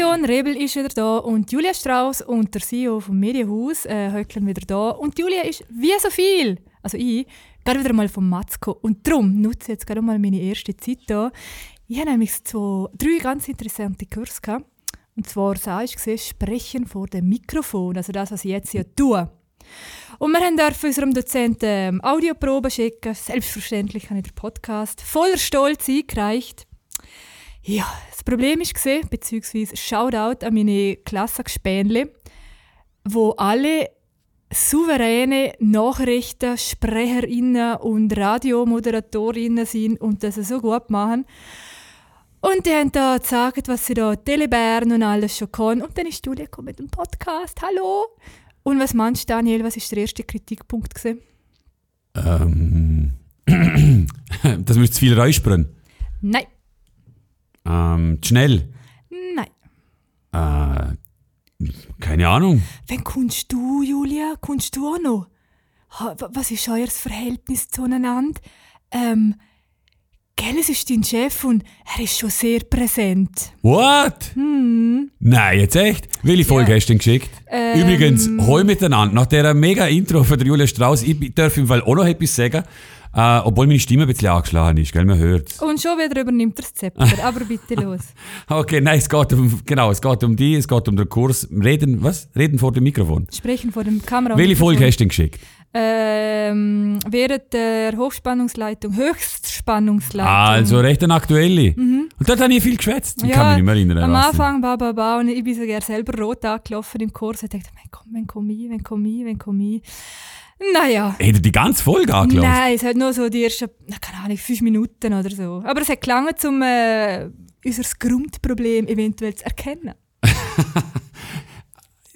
Apparation, Rebel ist wieder da und Julia Strauss und der CEO vom Medienhaus äh, höckeln wieder da. Und Julia ist wie so viel, also ich, gerade wieder mal vom Matzko. Und darum nutze ich jetzt gerade mal meine erste Zeit hier. Ich habe nämlich zwei, drei ganz interessante Kurse gehabt. Und zwar, sah ich gesehen, Sprechen vor dem Mikrofon, also das, was ich jetzt hier tue. Und wir dürfen unserem Dozenten ähm, Audioproben schicken. Selbstverständlich habe ich den Podcast voller Stolz eingereicht. Ja, das Problem ist gesehen, beziehungsweise Shoutout an meine Klassenspähnle, wo alle souveräne Nachrichten, Sprecherinnen und Radiomoderatorinnen sind und das so gut machen. Und die haben da gesagt, was sie da Telebären und alles schon können. Und dann ist Julia gekommen mit dem Podcast. Hallo! Und was meinst du, Daniel, was ist der erste Kritikpunkt gewesen? Ähm, das müsste zu viel räuspern. Nein, Ähm, schnell. nein. Äh, keine Ahnung. Wann kommst du, Julia? Kommst du auch noch? Was ist euer Verhältnis zueinander? Ähm, gell, es ist dein Chef und er ist schon sehr präsent. What? Hm. Nein, jetzt echt? Welche Folge Ja. hast du denn geschickt? Ähm, Übrigens, heu miteinander, nach dieser mega Intro von der Julia Strauss, ich darf im Fall auch noch etwas sagen, äh, obwohl meine Stimme ein bisschen angeschlagen ist, gell, man hört Und schon wieder übernimmt er das Zepter. Aber bitte los. Okay, nein, es geht um, genau, es geht um die, es geht um den Kurs, reden, was? Reden vor dem Mikrofon. Sprechen vor dem Kamera. Welche Folge hast du denn geschickt? Ähm, während der Hochspannungsleitung, Höchstspannungsleitung. Also recht eine aktuelle. Und dort habe ich viel geschwätzt. Ich kann mich nicht mehr erinnern. Am. Anfang, ba, ba, ba, und ich bin sogar selber rot angelaufen im Kurs. Ich dachte, mein komm, wenn komm ich, wenn komm ich, wenn komm ich. Naja. Hätte die ganze Folge angeschaut? Nein, es hat nur so die ersten, keine Ahnung, fünf Minuten oder so. Aber es hat gelangen, um äh, unser Grundproblem eventuell zu erkennen.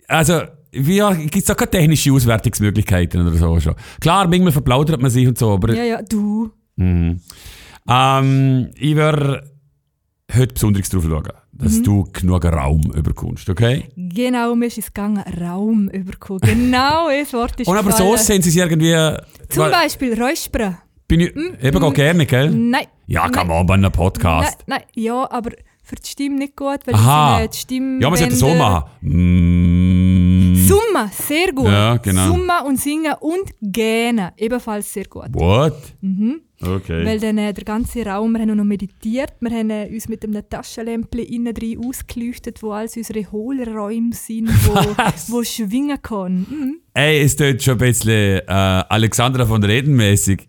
Also, wie gibt es da keine technische Auswertungsmöglichkeiten oder so schon? Klar, manchmal verplaudert man sich und so, aber... Ja, ja, du. Mhm. Ähm, ich werde heute besonders darauf schauen, dass Mhm. du genug Raum überkommst, okay? Genau, mir ist es gegangen, Raum überkommen. Genau, das Wort ist Und aber so sehen sie es irgendwie... Zum Beispiel Räuspern. Bin ich eben auch gerne, gell? Nein. Ja, kann man bei einem Podcast. Nein, nein, ja, aber für die Stimme nicht gut, weil Aha. sie sind, äh, die Stimme. Ja, man sollte so machen. Mm. Summa, sehr gut. Ja, genau. Summa und singen und gähnen, ebenfalls sehr gut. What? Mhm. Okay. Weil dann äh, der ganze Raum, wir haben noch meditiert, wir haben äh, uns mit einem Taschenlämpchen innen drin ausgeleuchtet, wo alles unsere Hohlräume sind, wo, wo schwingen kann. Mhm. Ey, es tut schon ein bisschen äh, Alexandra von Reden mäßig.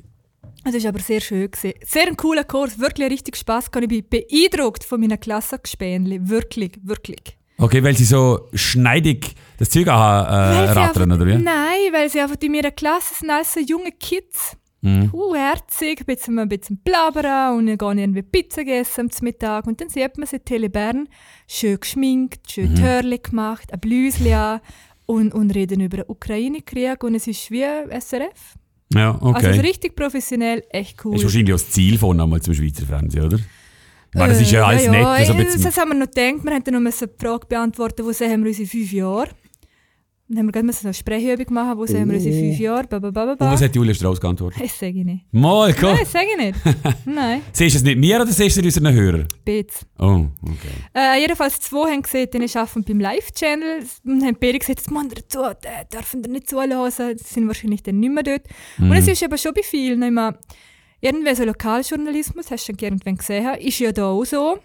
Das war aber sehr schön. Gewesen. Sehr ein cooler Kurs, wirklich richtig Spass gehabt. Ich bin beeindruckt von meinen Klassengespänli. Wirklich, wirklich. Okay, weil sie so schneidig das Zeug Weil äh, rattern, oder wie? Nein, weil sie einfach in meiner Klasse sind alles so junge Kids. Mhm. Uh, herzig, ein bisschen, ein bisschen blabbern und dann gehen irgendwie Pizza essen am Mittag. Und dann sieht man sie in Telebern schön geschminkt, schön Mhm. Törli gemacht, ein Blüsli an und, und reden über den Ukraine-Krieg. Und es ist wie SRF. Ja, Also okay. so richtig professionell, echt cool. ist wahrscheinlich auch das Ziel von einmal zum Schweizer Fernsehen, oder? Ich meine, das ist ja Äh, alles ja, nett. Ja, Also das haben wir noch gedacht. Wir haben dann noch die Frage beantworten, wo sehen wir unsere fünf Jahre. Dann haben wir gerade eine Sprechübung machen, wo sehen wir unsere fünf Jahre. Ba, ba, ba, ba, und was hat Julia Strauss geantwortet? Das sage ich nicht. Mal, komm. Nein, das sage ich nicht. Nein, Siehst du es nicht mir oder siehst du es unseren Hörern? Bits. Oh, okay. Äh, jedenfalls zwei haben gesehen, die arbeiten beim Live-Channel und haben beide gesagt, das müssen wir dazu, äh, dürfen wir nicht zuhören. Sie sind wahrscheinlich dann nicht mehr dort. Und es ist aber schon bei vielen. Meine, irgendwie so Lokaljournalismus, hast du schon irgendwann gesehen, ist ja da auch so.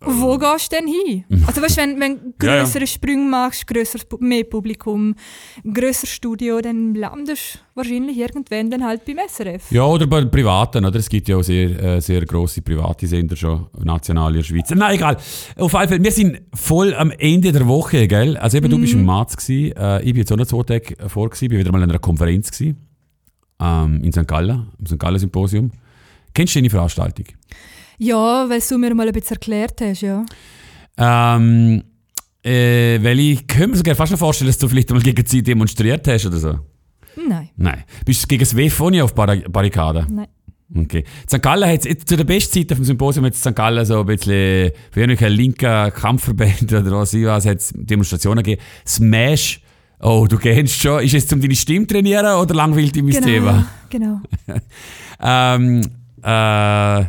Wo gehst du denn hin? Also weißt, wenn wenn du Ja, ja. größere Sprünge machst, grösseres, Pu- mehr Publikum, grösseres Studio, dann landest du wahrscheinlich irgendwann dann halt beim SRF. Ja, oder bei Privaten, oder? Es gibt ja auch sehr, äh, sehr grosse private Sender schon, national in der Schweiz. Nein, egal. Auf alle Fälle, wir sind voll am Ende der Woche, gell? Also eben, du bist im März gewesen, äh, ich bin jetzt auch noch zwei Tage vor gewesen, bin wieder mal an einer Konferenz gewesen, ähm, in St. Gallen, im St. Gallen Symposium. Kennst du deine Veranstaltung? Ja, weil du mir mal ein bisschen erklärt hast, ja. Ähm, äh, weil ich könnte mir sogar fast noch vorstellen, dass du vielleicht mal gegen sie demonstriert hast oder so. Nein, Nein. Bist du gegen das auch nicht auf Barri- Barrikaden? nein. Okay. St. Gallen hat jetzt zu der Bestzeit auf dem Symposium hat St. Gallen so ein bisschen für irgendwelche linken Kampfverband oder was ich weiß, hat es Demonstrationen gegeben. Smash. Oh, du kennst schon. Ist es um deine Stimme trainieren oder langweilt dich mein Genau, Thema? genau. Ähm, äh,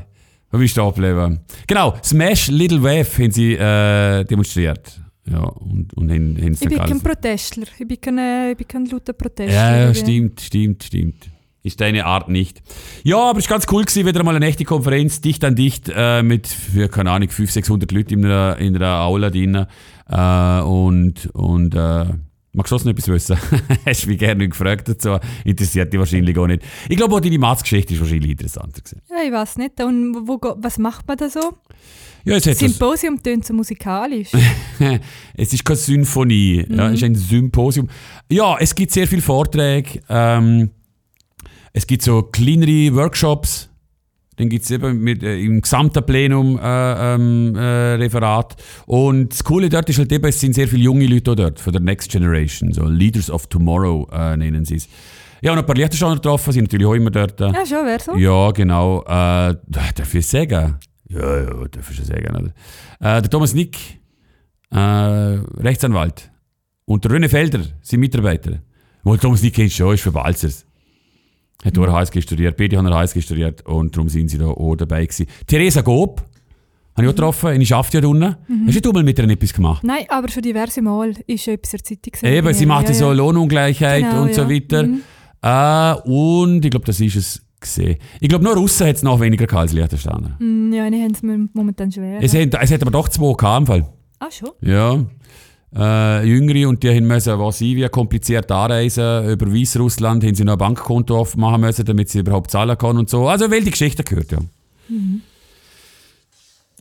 Wo bist du da geblieben? Genau, Smash Little Wave haben sie äh, demonstriert. Ja, und, und haben, haben Ich bin kein Protestler. Ich bin kein, äh, ich bin kein lauter Protestler. Ja, ja, stimmt, stimmt, stimmt. Ist deine Art nicht. Ja, aber es ist ganz cool gewesen, wieder mal eine echte Konferenz, dicht an dicht, äh, mit, für, keine Ahnung, 500, 600 Leuten in einer, in einer Aula drin. Äh, und, und, äh, magst du noch etwas wissen? Hast du mich gerne gefragt dazu. Interessiert dich wahrscheinlich auch nicht. Ich glaube, auch deine Matzgeschichte ist wahrscheinlich interessanter gewesen. Ja, ich weiß nicht. Und wo, was macht man da so? Ja, es hat Symposium tönt so musikalisch. es ist keine Symphonie, ja, es ist ein Symposium. Ja, es gibt sehr viele Vorträge. Ähm, es gibt so kleinere Workshops. Dann gibt es eben mit, äh, im gesamten Plenum äh, ähm, äh, Referat. Und das Coole dort ist halt eben, es sind sehr viele junge Leute dort, von der Next Generation, so Leaders of Tomorrow äh, nennen sie es. Ja, und ein paar Liechtensteiner getroffen, sind natürlich auch immer dort. Äh, ja, schon, wer so? ja, genau. Äh, darf ich sagen? Ja, ja, darf ich schon sagen. Oder? Äh, der Thomas Nick, Rechtsanwalt. Und der René Felder, sein Mitarbeiter. Wohl Thomas Nick kennst du schon, ist für Balzers. Hat mhm. HSG studiert, beide haben HSG studiert und darum sind sie da auch dabei gewesen. Theresa Gob, habe ich auch getroffen, in schafft ja unten. Hast du mal mit ihr etwas gemacht? Nein, aber schon diverse Mal ist schon etwas in der Zeitung gesehen. Eben, sie macht ja, so Lohnungleichheit Genau, und so ja. weiter. Mhm. Äh, und ich glaube, das ist es gesehen. Ich glaube, nur Russen hat es noch weniger als Liechtensteiner. Mm, Ja, die haben es momentan schwer. Es, hat, es hat aber doch zwei gehabt im Fall. ah, schon? Ja. Äh, Jüngere und die haben müssen, was ich wie kompliziert anreisen, über Weißrussland haben sie noch ein Bankkonto aufmachen müssen, damit sie überhaupt zahlen können und so. Also, weil die Geschichte gehört, ja. Und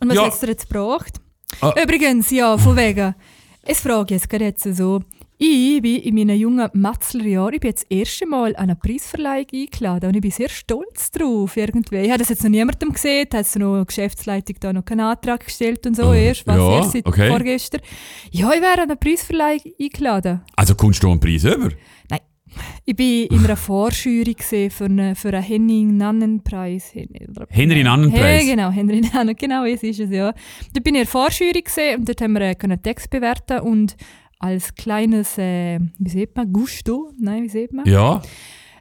was Ja. es dir jetzt gebracht? Ah. Übrigens, ja, von wegen. Es frage jetzt gerade so. Ich bin in meinen jungen Matzlerjahren, ich bin jetzt das erste Mal an eine Preisverleihung eingeladen und ich bin sehr stolz drauf irgendwie. Ich habe das jetzt noch niemandem gesehen, hat noch die Geschäftsleitung da noch keinen Antrag gestellt und so, Oh, erst, was ja, erst seit okay. vorgestern. Ja, ich wäre an eine Preisverleihung eingeladen. Also, kommst du einen Preis über? Nein, ich bin in einer Vorschüre gesehen für einen, für einen Henning-Nannen-Preis. Henry Nannen-Preis? Ja, genau, Henry Nannen, genau, es ist es, ja. Da bin ich in Vorschüre gesehen und dort haben wir äh, können Text bewerten und als kleines, äh, wie sieht man, Gusto, nein, wie sieht man, Ja.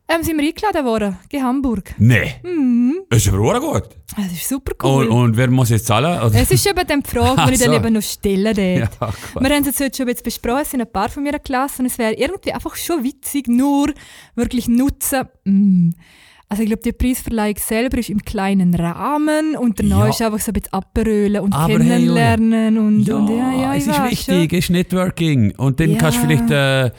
ähm, sind wir eingeladen worden, in Hamburg. Nein. Mhm. Ist aber auch gut. Das ist super cool. Und, und wer muss jetzt zahlen? Oder? es ist eben die Frage, die ich dann so. eben noch stelle dort. Ja. Wir haben es jetzt heute schon bisschen besprochen, es sind ein paar von meiner Klasse und es wäre irgendwie einfach schon witzig, nur wirklich nutzen. Mm. Also ich glaube, die Preisverleihung selber ist im kleinen Rahmen und danach Ja. ist einfach so ein bisschen abbrüllen und Aber hey, kennenlernen und, Ja, und ja, ja, es ist wichtig, es ist Networking. Und dann Ja. kannst du vielleicht äh,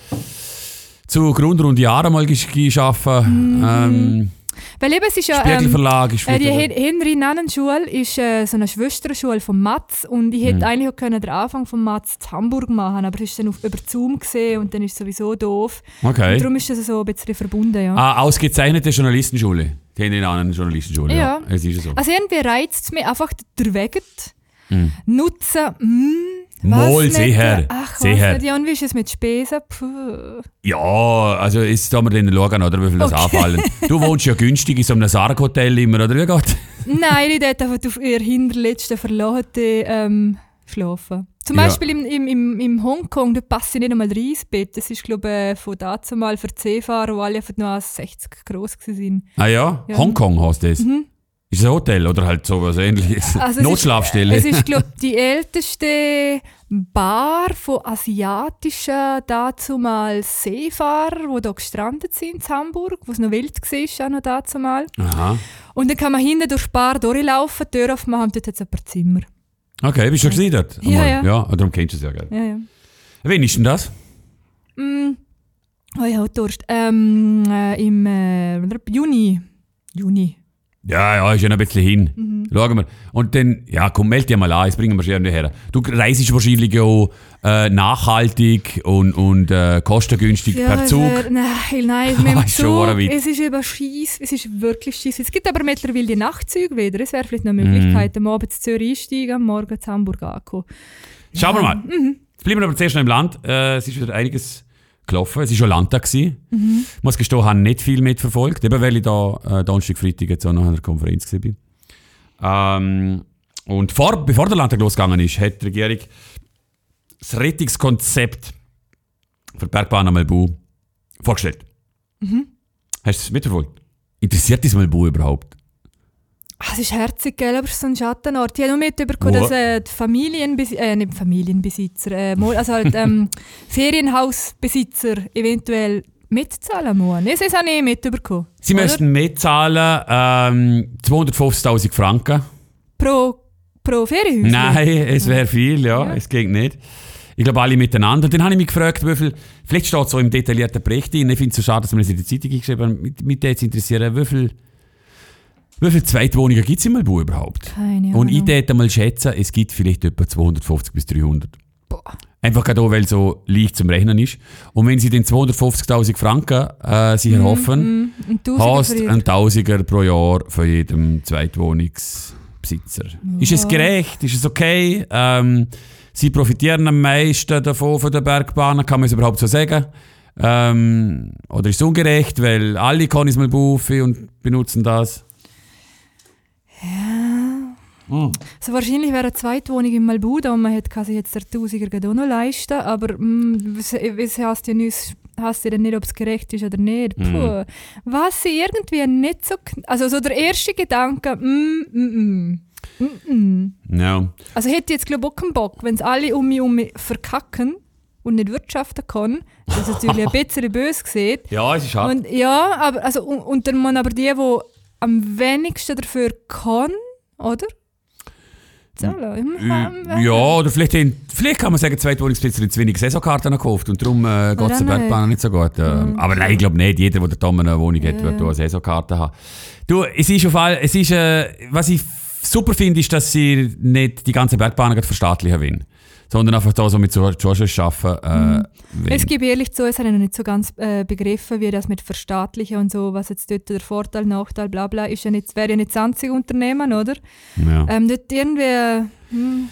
zu Grundrunde Jahre mal gesch- arbeiten. Ähm, Schon. Weil eben es ist ja... Ähm, Verlag ist äh, die wieder- Hen- Henry-Nannen-Schule ist äh, so eine Schwesterschule von Matz und ich Mhm. hätte eigentlich auch können den Anfang von Matz in Hamburg machen aber es ist dann auf, über Zoom gesehen und dann ist es sowieso doof. Okay. Und darum ist das so ein bisschen verbunden, ja. Ah, ausgezeichnete Journalistenschule. Die einer anderen Journalistenschule. Ja. Ja. Es ist so. Also irgendwie reizt es mich einfach der Weg. Mhm. Nutzen, mm, Mal, sicher, Ach, sicher. was nicht. Ja, und wie ist es mit Spesen? Puh. Ja, also jetzt da wir dann schauen, oder, wie viel das Okay. anfallen. Du wohnst ja günstig in so einem Sarg-Hotel immer, oder wie geht? Nein, ich dort einfach auf ihr hinterletzten Verlauten ähm, schlafen. Zum Ja. Beispiel im, im, im, im Hongkong, da passe ich nicht einmal rein ins Bett. Das ist, glaube ich, von dazu mal für C-Fahrer, die alle einfach nur 60 groß waren. Ah ja, Ja. Hongkong heißt das. Mhm. Ist ein Hotel oder halt sowas ähnliches? Also Notschlafstelle. Es ist, glaube ich, die älteste Bar von asiatischen, dazumals Seefahrern, die hier gestrandet sind in Hamburg, wo es noch wild war, auch noch dazumal. Aha. Und dann kann man hinten durch die Bar durchlaufen, die Tür aufmachen und dort hat es ein paar Zimmer. Okay, bist du schon gesehen dort? Ja, ja. Ja, darum kennst du es ja, gell? Ja, ja. Wen ist denn das? Mm. Oh, ich habe Durst. Ähm, äh, Im äh, Juni. Juni. Ja, ja, ist ja noch ein bisschen hin. Mhm. Schauen wir. Und dann, ja, komm, meld dich mal an, jetzt bringen wir schon her. Du reist wahrscheinlich auch äh, nachhaltig und, und äh, kostengünstig per es Zug. wär- nein, nein, mit dem Zug, es ist eben scheiss, es ist wirklich scheiss. Es gibt aber mittlerweile die Nachtzüge wieder. Es wäre vielleicht noch eine Möglichkeit, am Abend zu Zürich einsteigen, am Morgen zu Hamburg ankommen. Schauen wir mal. Mhm. Jetzt bleiben wir aber zuerst noch im Land. Äh, es ist wieder einiges gelaufen. Es war schon Landtag. gewesen. Mhm. Ich muss gestehen, ich habe nicht viel mitverfolgt. Eben weil ich da äh, Donnerstag, Freitag jetzt auch noch an einer Konferenz war. Ähm, und vor, bevor der Landtag losgegangen ist, hat die Regierung das Rettungskonzept für die Bergbahn am Melbu vorgestellt. Mhm. Hast du es mitverfolgt? Interessiert dich das Melbu überhaupt? Ah, es ist herzig, gell, aber es ist so ein Schattenort. Ich habe nur mitbekommen, dass äh, die Familienbesitzer, äh, nicht Familienbesitzer, äh, also halt ähm, Ferienhausbesitzer eventuell mitzahlen müssen. Das habe ich mitbekommen. Sie oder? müssten mitzahlen ähm, 250'000 Franken. Pro, pro Ferienhaus? Nein, es wäre viel, ja, Ja. es geht nicht. Ich glaube, alle miteinander. Dann habe ich mich gefragt, wie viel, vielleicht steht es so im detaillierten Bericht drin, ich finde es so schade, dass man es in der Zeitung geschrieben hat, mich, mich jetzt interessieren, wie viel, wie viele Zweitwohnungen gibt es in Malbu überhaupt? Keine Ahnung. Und ich würde mal schätzen, es gibt vielleicht etwa 250 bis 300. Boah. Einfach gerade auch, weil es so leicht zum Rechnen ist. Und wenn sie den 250'000 Franken äh, sich erhoffen, Mm, ein Tausiger hast für ihr. ein Tausiger pro Jahr von jedem Zweitwohnungsbesitzer. Ist es gerecht? Ist es okay? Ähm, sie profitieren am meisten davon von der Bergbahn, kann man es überhaupt so sagen? Ähm, oder ist es ungerecht, weil alle können es mal buchen und benutzen das? Also wahrscheinlich wäre eine Zweitwohnung in Malbu da und man hätte kann sich jetzt der Tausiger auch noch leisten, aber mm, was heißt ja nicht, heißt ja dann nicht, ob es gerecht ist oder nicht. Mhm. Puh. Was ich irgendwie nicht so... Also so der erste Gedanke, mm, mm, mm, mm, mm. Ja. Also hätte ich jetzt glaube ich auch keinen Bock, wenn es alle um mich um mich verkacken und nicht wirtschaften können, das ist natürlich ein bisschen böse gesehen. Ja, es ist hart. Und ja, aber also und, und dann man aber die, die am wenigsten dafür kann, oder? Zahlen. Äh, Ja, oder vielleicht, haben- vielleicht kann man sagen, Zweitwohnungsbesitzer haben zu wenig Saisonkarten gekauft und darum äh, geht es der dann Bergbahn nicht so gut. Ähm, Mhm. Aber nein, ich glaube nicht. Jeder, der da eine Wohnung hat, Ja. wird eine Saisonkarte haben. Du, es ist auf all, es ist, äh, was ich super finde, ist, dass sie nicht die ganze Bergbahn verstaatlichen wollen. Sondern einfach da so mit so Georges arbeiten. Äh, Mhm. Es gebe ehrlich zu, es habe ich noch nicht so ganz äh, begriffen, wie das mit Verstaatlichen und so, was jetzt dort der Vorteil, Nachteil, bla bla, ist ja nicht, wäre ja nicht das einzige Unternehmen, oder? ja. Ähm, dort irgendwie, hm,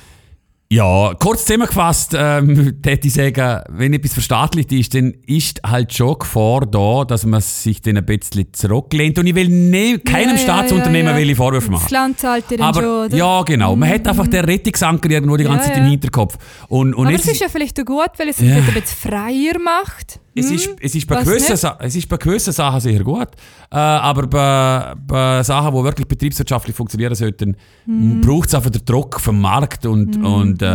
Ja, kurz zusammengefasst, ähm, hätte ich sagen, wenn etwas verstaatlicht ist, dann ist halt schon Gefahr da, dass man sich dann ein bisschen zurücklehnt. Und ich will ne, keinem Ja, Staatsunternehmen ja, ja. will Vorwürfe machen. das Land zahlt dir Aber schon, oder? ja, genau. Man hat einfach den Rettungsanker irgendwo die ganze Zeit im. Hinterkopf. Und, und Aber es ist ja vielleicht auch gut, weil es ja. ein bisschen freier macht. Es Hm? ist, es, ist bei gewissen, es ist bei gewissen Sachen sehr gut, äh, aber bei, bei Sachen, die wirklich betriebswirtschaftlich funktionieren sollten, Hm. braucht es einfach den Druck vom Markt und, und äh,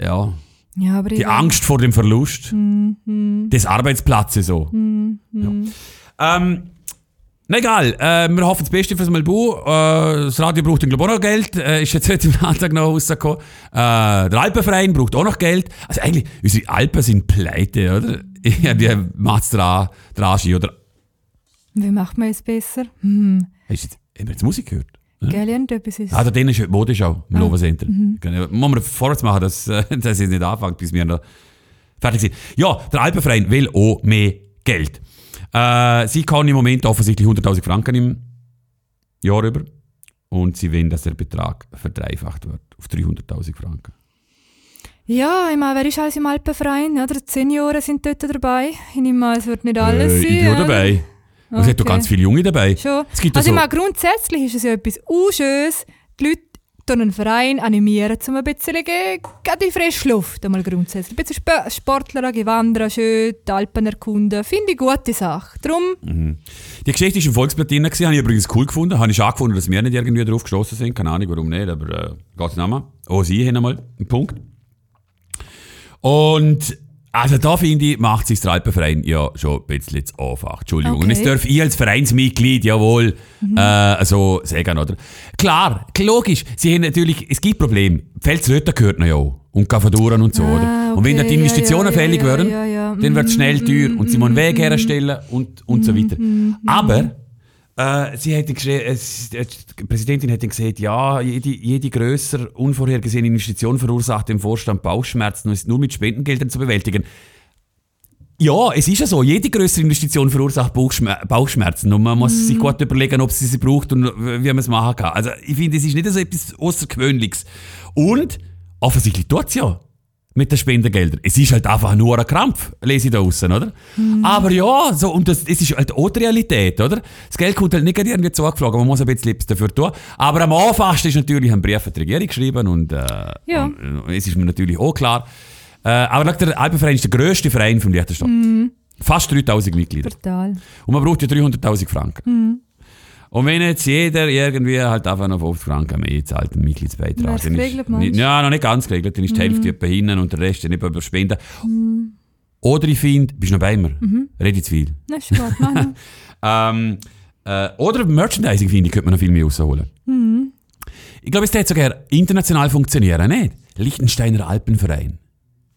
ja, Ja, aber die Angst vor dem Verlust Hm, des Arbeitsplatzes. So. Ja. Ähm, na egal, äh, wir hoffen das Beste fürs Malbu. Äh, das Radio braucht dann, glaube auch noch Geld. Äh, ist jetzt heute im Landtag noch rausgekommen. Äh, der Alpenverein braucht auch noch Geld. Also eigentlich, unsere Alpen sind pleite, oder? Ja, die macht's dran, dran oder? Wie macht man es besser? Hm. Hast du jetzt, haben wir jetzt Musik gehört? Ja. Gell, irgendetwas ist. Ah, da drin ist heute Modeschau im Ah. Nova Center. Genau. Muss man vorwärts machen, dass, äh, dass es nicht anfängt, bis wir noch fertig sind. Ja, der Alpenverein will auch mehr Geld. Äh, sie kann im Moment offensichtlich 100.000 Franken im Jahr über. Und sie wollen, dass der Betrag verdreifacht wird auf 300.000 Franken. Ja, ich meine, wer ist alles im Alpenverein? Oder? Die Senioren sind dort dabei. Ich nehme an, es wird nicht alles äh, sein. ich bin auch oder? dabei. Es hat doch Okay. ganz viele Junge dabei. Schon. Es gibt Also, ich also, meine, grundsätzlich ist es ja etwas Unschönes, die Leute durch einen Verein animieren, um ein bisschen in frische Luft einmal grundsätzlich. Ein bisschen Sp Sportler, wandern, schön die Alpen erkunden. Finde ich eine gute Sache. Darum, Mhm. Die Geschichte ist im Volksblatt drin, gewesen, habe ich übrigens cool gefunden. Habe ich auch gefunden, dass wir nicht irgendwie drauf gestoßen sind. Keine Ahnung, warum nicht, aber äh, geht es mehr. Auch sie haben einmal einen Punkt. Und also da finde ich, macht sich der Alpenverein ja schon ein bisschen zu einfach. Entschuldigung. Und Okay. es darf ich als Vereinsmitglied ja wohl äh, so sagen, oder? Klar, logisch, sie haben natürlich, es gibt Probleme. Pfälzrötter gehört noch ja auch. Und Gaffaduren und so, Ah, oder? Und wenn dann die okay, Investitionen ja, ja, fällig ja, werden, dann wird es schnell Mhm, teuer mhm, und sie müssen mhm, Wege mhm. herstellen und, und so weiter. Aber äh, sie hat es- äh, die Präsidentin hat dann gesagt, ja, jede, jede grösser unvorhergesehene Investition verursacht dem Vorstand Bauchschmerzen und ist nur mit Spendengeldern zu bewältigen. Ja, es ist ja so. Jede größere Investition verursacht Bauchschmer Bauchschmerzen. Und man muss sich gut überlegen, ob sie sie braucht und wie man es machen kann. Also, ich finde, es ist nicht so etwas Außergewöhnliches. Und offensichtlich tut es ja mit den Spendengeldern. Es ist halt einfach nur ein Krampf, lese ich da außen, oder? Aber ja, so, und das, es ist halt auch die Realität, oder? Das Geld kommt halt nicht irgendwie zugeflogen, man muss ein bisschen etwas dafür tun. Aber am einfachsten ist natürlich ein Brief an die Regierung geschrieben und, äh, Ja. und äh, es ist mir natürlich auch klar. Äh, aber der Alpenverein ist der grösste Verein vom Liechtenstein. Fast 3000 Mitglieder. total. Und man braucht ja 300.000 Franken. Und wenn jetzt jeder irgendwie halt einfach noch 50 Franken mehr zahlt, einen Mitgliedsbeitrag. Dann ist- nicht? Ja, noch nicht ganz geregelt. Dann ist die Hälfte etwa hinten und der Rest dann über Spenden. Mhm. Oder ich finde, bist du noch bei mir? Rede zu viel. Na, ist gut. Ähm, äh, oder Merchandising, finde ich, könnte man noch viel mehr rausholen. Mhm. Ich glaube, es wird sogar international funktionieren, nicht? Liechtensteiner Alpenverein.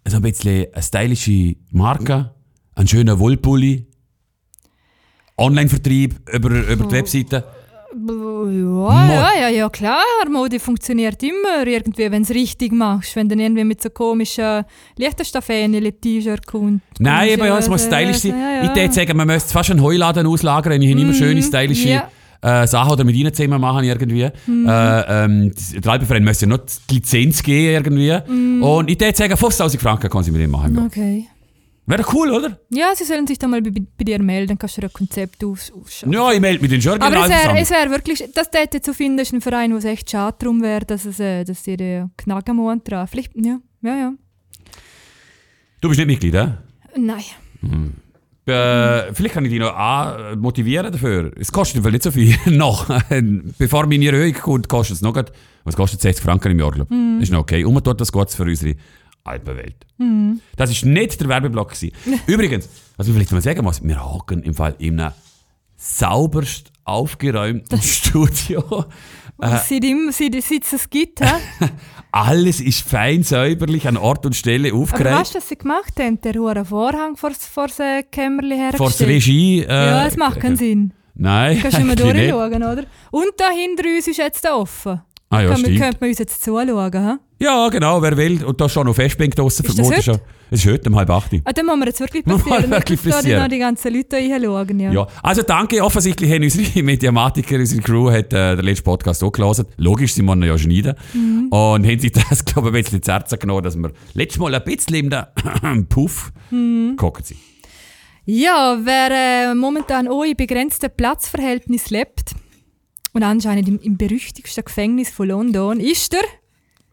Also ein bisschen eine stylische Marke, ein schöner Wollpulli, Online-Vertrieb über, über die Webseite. Ja, ja, ja, ja, klar. Mode funktioniert immer irgendwie, wenn du es richtig machst. Wenn du dann irgendwie mit so komischen Lichterstaffänen T-Shirt kommt. Nein, aber ja, es muss ja, stylisch sein. ja, ja. Ich würde sagen, man müsste fast einen Heuladen auslagern. Ich habe immer schöne, stylische ja. äh, Sachen oder mit ihnen zusammen machen irgendwie. Mhm. Äh, ähm, der Alpenverein müsste ja noch die Lizenz geben irgendwie. Mhm. Und ich würde sagen, 50'000 Franken kann sie mit dem machen. Okay. Wäre doch cool, oder? Ja, sie sollen sich dann mal bei, bei dir melden, dann kannst du ein Konzept aus, ausschauen. Ja, ich melde mich den schon Aber es wäre zusammen. es wär wirklich, das dort zu finden, ist ein Verein, wo es echt schade darum wäre, dass, es, äh, dass den knacken dran. Vielleicht, ja, ja, ja. Du bist nicht Mitglied, hä? Nein. Äh, vielleicht kann ich dich noch an motivieren dafür. Es kostet im Fall nicht so viel. noch. Bevor meine Erhöhung kommt, kostet es noch. grad- Was kostet 60 Franken im Jahr, glaube ich. Das ist noch okay. Und man tut das Gutes für unsere Alpenwelt. Das ist nicht der Werbeblock. Gewesen. Übrigens, was ich vielleicht mal sagen muss, wir hocken im Fall in einem sauberst aufgeräumten Studio. Äh. Seit, immer, seit, seit es es gibt? Alles ist fein säuberlich an Ort und Stelle Aber aufgeräumt. weißt du, was sie gemacht haben? Der hohe Vorhang vor, vor das äh, Kämmerli Vor hergestellt. der Regie. Äh, Ja, es macht keinen Sinn. Nein, Kannst du nicht. durchschauen, oder? Und da hinter uns ist jetzt offen. Ah ja, Kann, stimmt. könnte man uns jetzt zuschauen, hä? Ja, genau, wer will. Und da ist schon noch Festbank draussen. Ist das heute? schon. Es ist heute um halb acht. Ah, dann müssen wir jetzt wirklich passieren. mal wirklich passieren. noch die ganzen Leute reinschauen, ja. Ja, also danke. Offensichtlich haben unsere Mediamatiker, unsere Crew, hat äh, den letzten Podcast auch gelesen. Logisch, sie wollen ihn ja schneiden. Mhm. Und haben sich das, glaube ich, ein bisschen zu Herzen genommen, dass wir letztes Mal ein bisschen den Puff Mhm. gucken sie. Ja, wer äh, momentan auch in begrenzten Platzverhältnis lebt und anscheinend im, im berüchtigsten Gefängnis von London ist der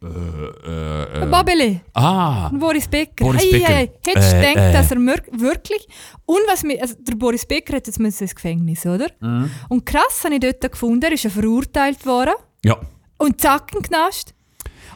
Äh, äh, Babele, Ah, Boris Becker. Boris Becker. ei. Hättest du Äh, gedacht, äh. dass er wirklich... Und was mir, also der Boris Becker hat jetzt ins Gefängnis, oder? Mhm. Und krass habe ich dort gefunden, er ist ja verurteilt worden ja. und zack, in Knast.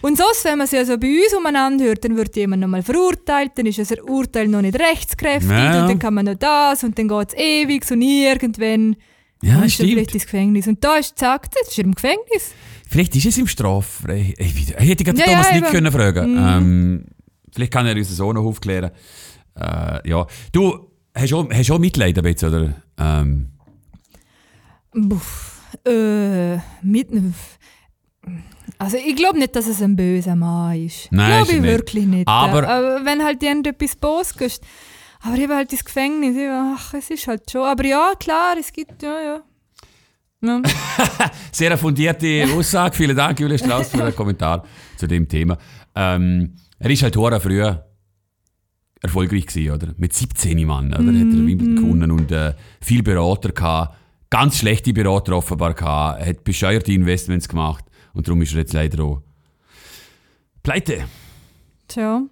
Und sonst, wenn man es ja so bei uns umeinander hört, dann wird jemand nochmal verurteilt, dann ist das Urteil noch nicht rechtskräftig Ja. und dann kann man noch das und dann geht es ewig und irgendwann Ja, stimmt. vielleicht ins Gefängnis. Und da ist zack, jetzt ist er im Gefängnis. Vielleicht ist es im Straffrei. Ich, ich hätte gerade Ja, Thomas ja, Nick können fragen ähm, Vielleicht kann er uns so noch aufklären. Äh, ja. Du, hast auch, hast auch Mitleid ein bisschen, oder? Ähm, Buff. Äh, mit, also ich glaube nicht, dass es ein böser Mann ist. Nein, glaube ich nicht. wirklich nicht. Aber- Aber wenn halt irgendetwas Bos gehst, aber eben halt ins Gefängnis, ich, ach, es ist halt schon. Aber ja, klar, es gibt, ja, ja. Ja. sehr fundierte Aussage. Vielen Dank, Julia Strauss, für den Kommentar zu dem Thema. Ähm, er ist halt hure früh erfolgreich gewesen, oder? Mit 17 Mann, oder? Hat er Wimbledon gewonnen und äh, viel Berater gehabt. Ganz schlechte Berater offenbar gehabt. Hat bescheuerte Investments gemacht und darum ist er jetzt leider auch pleite. Tja.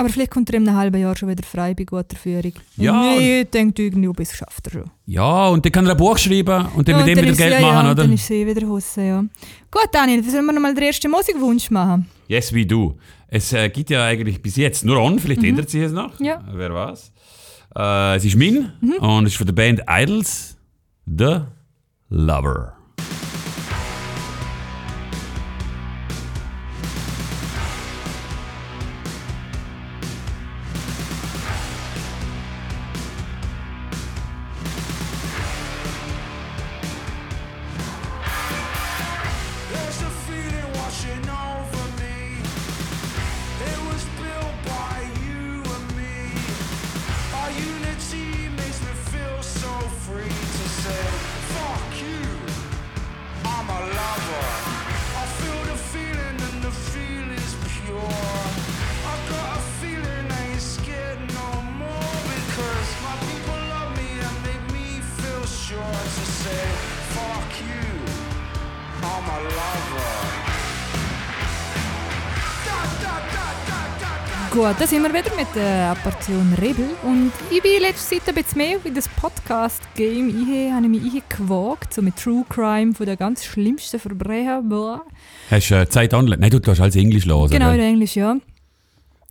Aber vielleicht kommt er in einem halben Jahr schon wieder frei bei guter Führung. Ja. Und ich denke, irgendwie bis schafft er schon. Ja, und dann kann er ein Buch schreiben und dann Ja, mit dem wieder Geld ja, machen, ja, oder? Dann ist sie wieder raus, ja. Gut, Daniel, sollen wir noch mal den ersten Musikwunsch machen? Yes, we do. Es äh, gibt ja eigentlich bis jetzt nur on, vielleicht ändert sich es noch. Mhm. Ja. Mhm. Wer weiß. Äh, es ist Min und es ist von der Band Idols, The Lover. Portion Rebel. Und ich bin letzte Zeit ein bisschen mehr in das Podcast-Game. Ich habe mich eingewagt, so mit True Crime von der ganz schlimmsten Verbrechen. Hast du äh, Zeit online? Nein, du tust alles Englisch los. Genau, in? Englisch, ja.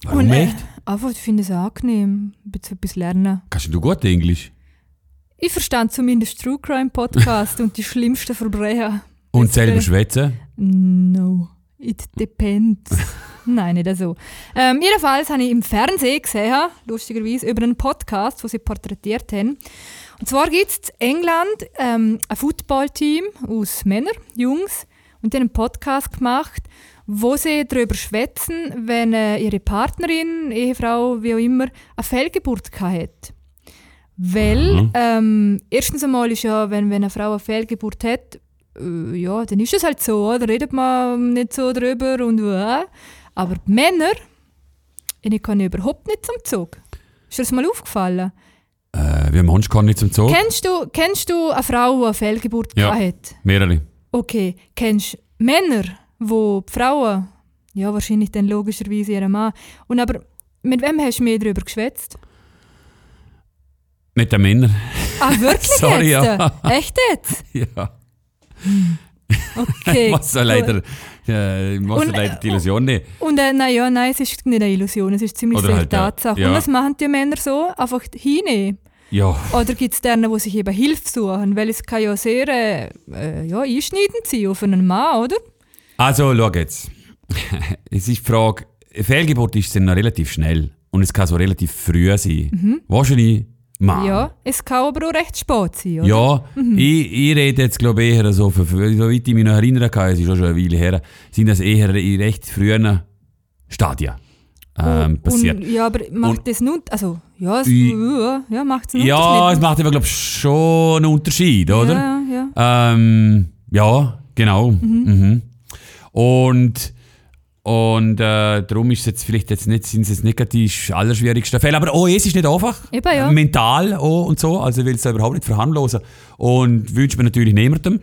Warum äh, echt? einfach, ich finde es angenehm, ein etwas lernen. Kannst du gut Englisch? Ich verstand zumindest True Crime Podcast und die schlimmsten Verbrechen. Und selber äh, schwätzen? No, it depends. Nein, nicht so. Ähm, jedenfalls habe ich im Fernsehen gesehen, lustigerweise, über einen Podcast, wo sie porträtiert haben. Und zwar gibt es in England ähm, ein Footballteam aus Männern, Jungs, und die haben einen Podcast gemacht, wo sie darüber schwätzen, wenn äh, ihre Partnerin, Ehefrau, wie auch immer, eine Fehlgeburt hat. Weil, Mhm. ähm, erstens einmal ist ja, wenn, wenn eine Frau eine Fehlgeburt hat, äh, ja, dann ist es halt so, da redet man nicht so drüber und äh. Aber die Männer, ihnen kann ich überhaupt nicht zum Zug. Ist dir das mal aufgefallen? Äh, wie manchmal kann nicht zum Zoo? Kennst, du, kennst du eine Frau, die eine Fehlgeburt Ja. hat? Mehrere. Okay. Kennst du Männer, wo die Frauen, ja wahrscheinlich dann logischerweise ihren Mann, und aber mit wem hast du mehr darüber geschwätzt? Mit den Männern. Ah, wirklich Sorry, jetzt? ja. Echt jetzt? ja. Okay. Muss ja leider, äh, muss Und, leider die Illusion nehmen. Und äh, nein, ja, nein, es ist nicht eine Illusion, es ist ziemlich Oder halt, äh, Tatsache. ja. Und was machen die Männer so? Einfach hinnehmen. Ja, Oder gibt es denen, die sich eben Hilfe suchen? Weil es kann ja sehr äh, äh, ja, einschneidend sein auf einen Mann, oder? also schau jetzt. es ist die Frage, Fehlgeburt ist dann noch relativ schnell. Und es kann so relativ früh sein. Wahrscheinlich Mann. Mhm. Ja, es kann aber auch recht spät sein, oder? Ja, Mhm. ich, ich rede jetzt glaube ich eher so, für, für, so weit ich mich noch erinnern kann, es ist auch schon eine Weile her, sind das eher in recht frühen Stadien ähm, Und- passiert. Und, ja, aber macht Und- das nun, also, ja, es, Ich- ja, ja macht es einen Ja, es macht aber glaube ich schon einen Unterschied, oder? Ja, ja, ja. Ähm, ja, genau. Mhm. Und, und äh, darum ist es jetzt vielleicht jetzt nicht, sind es jetzt nicht die sch- allerschwierigsten Fälle. Aber auch es ist nicht einfach. Eben, ja. Mental auch und so. Also ich will es überhaupt nicht verharmlosen. Und wünsche mir natürlich niemandem.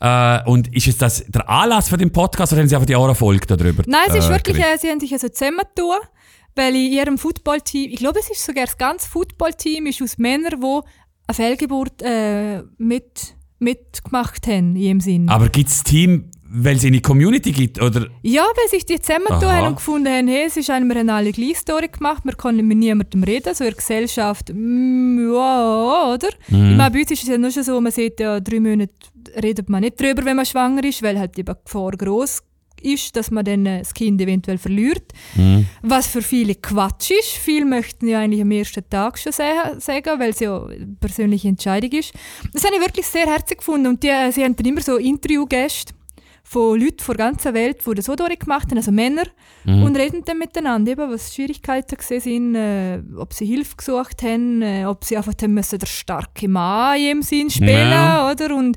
Äh, und ist jetzt das der Anlass für den Podcast oder haben Sie einfach die andere Folge darüber? Nein, es ist äh, wirklich, äh, sie haben sich also zusammengetan, weil in ihrem Footballteam, ich glaube, es ist sogar das ganze Footballteam ist aus Männern, die eine Fehlgeburt äh, mit, mitgemacht haben, in dem Sinn. Aber gibt es Team, weil es eine Community gibt? Oder? Ja, weil sich die zusammengetan haben und gefunden haben, hey, es ist einem, wir alle gleiche Story gemacht, wir können mit niemandem reden, so in der Gesellschaft, mm, ja, oder? Mhm. Ich meine, bei uns ist es ja nur schon so, man sieht ja, drei Monate redet man nicht drüber, wenn man schwanger ist, weil halt die Gefahr groß ist, dass man dann äh, das Kind eventuell verliert. Mhm. Was für viele Quatsch ist. Viele möchten ja eigentlich am ersten Tag schon sa- sagen, weil es ja eine persönliche Entscheidung ist. Das habe ich wirklich sehr herzig gefunden. Und die, äh, sie haben dann immer so Interviewgäste von Leuten von der ganzen Welt, die das so durchgemacht haben, also Männer, Mhm. und reden dann miteinander, eben, was Schwierigkeiten gesehen sind, äh, ob sie Hilfe gesucht haben, äh, ob sie einfach haben müssen der starke Mann in ihrem Sinn spielen, Ja. oder? Und,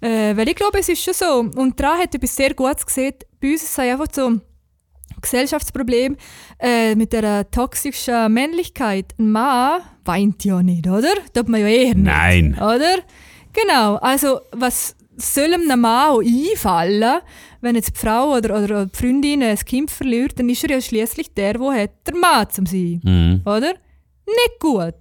äh, weil ich glaube, es ist schon so. Und daran hat etwas sehr Gutes gesehen. Bei uns ist es einfach so ein Gesellschaftsproblem äh, mit der toxischen Männlichkeit. Ein Mann weint ja nicht, oder? Tut man ja eher nicht. Nein. Oder? Genau. Also, was soll einem Mann auch einfallen, wenn jetzt die Frau oder, oder die Freundin ein Kind verliert, dann ist er ja schließlich der, der hat der Mann zum sein, Mhm. oder? Nicht gut.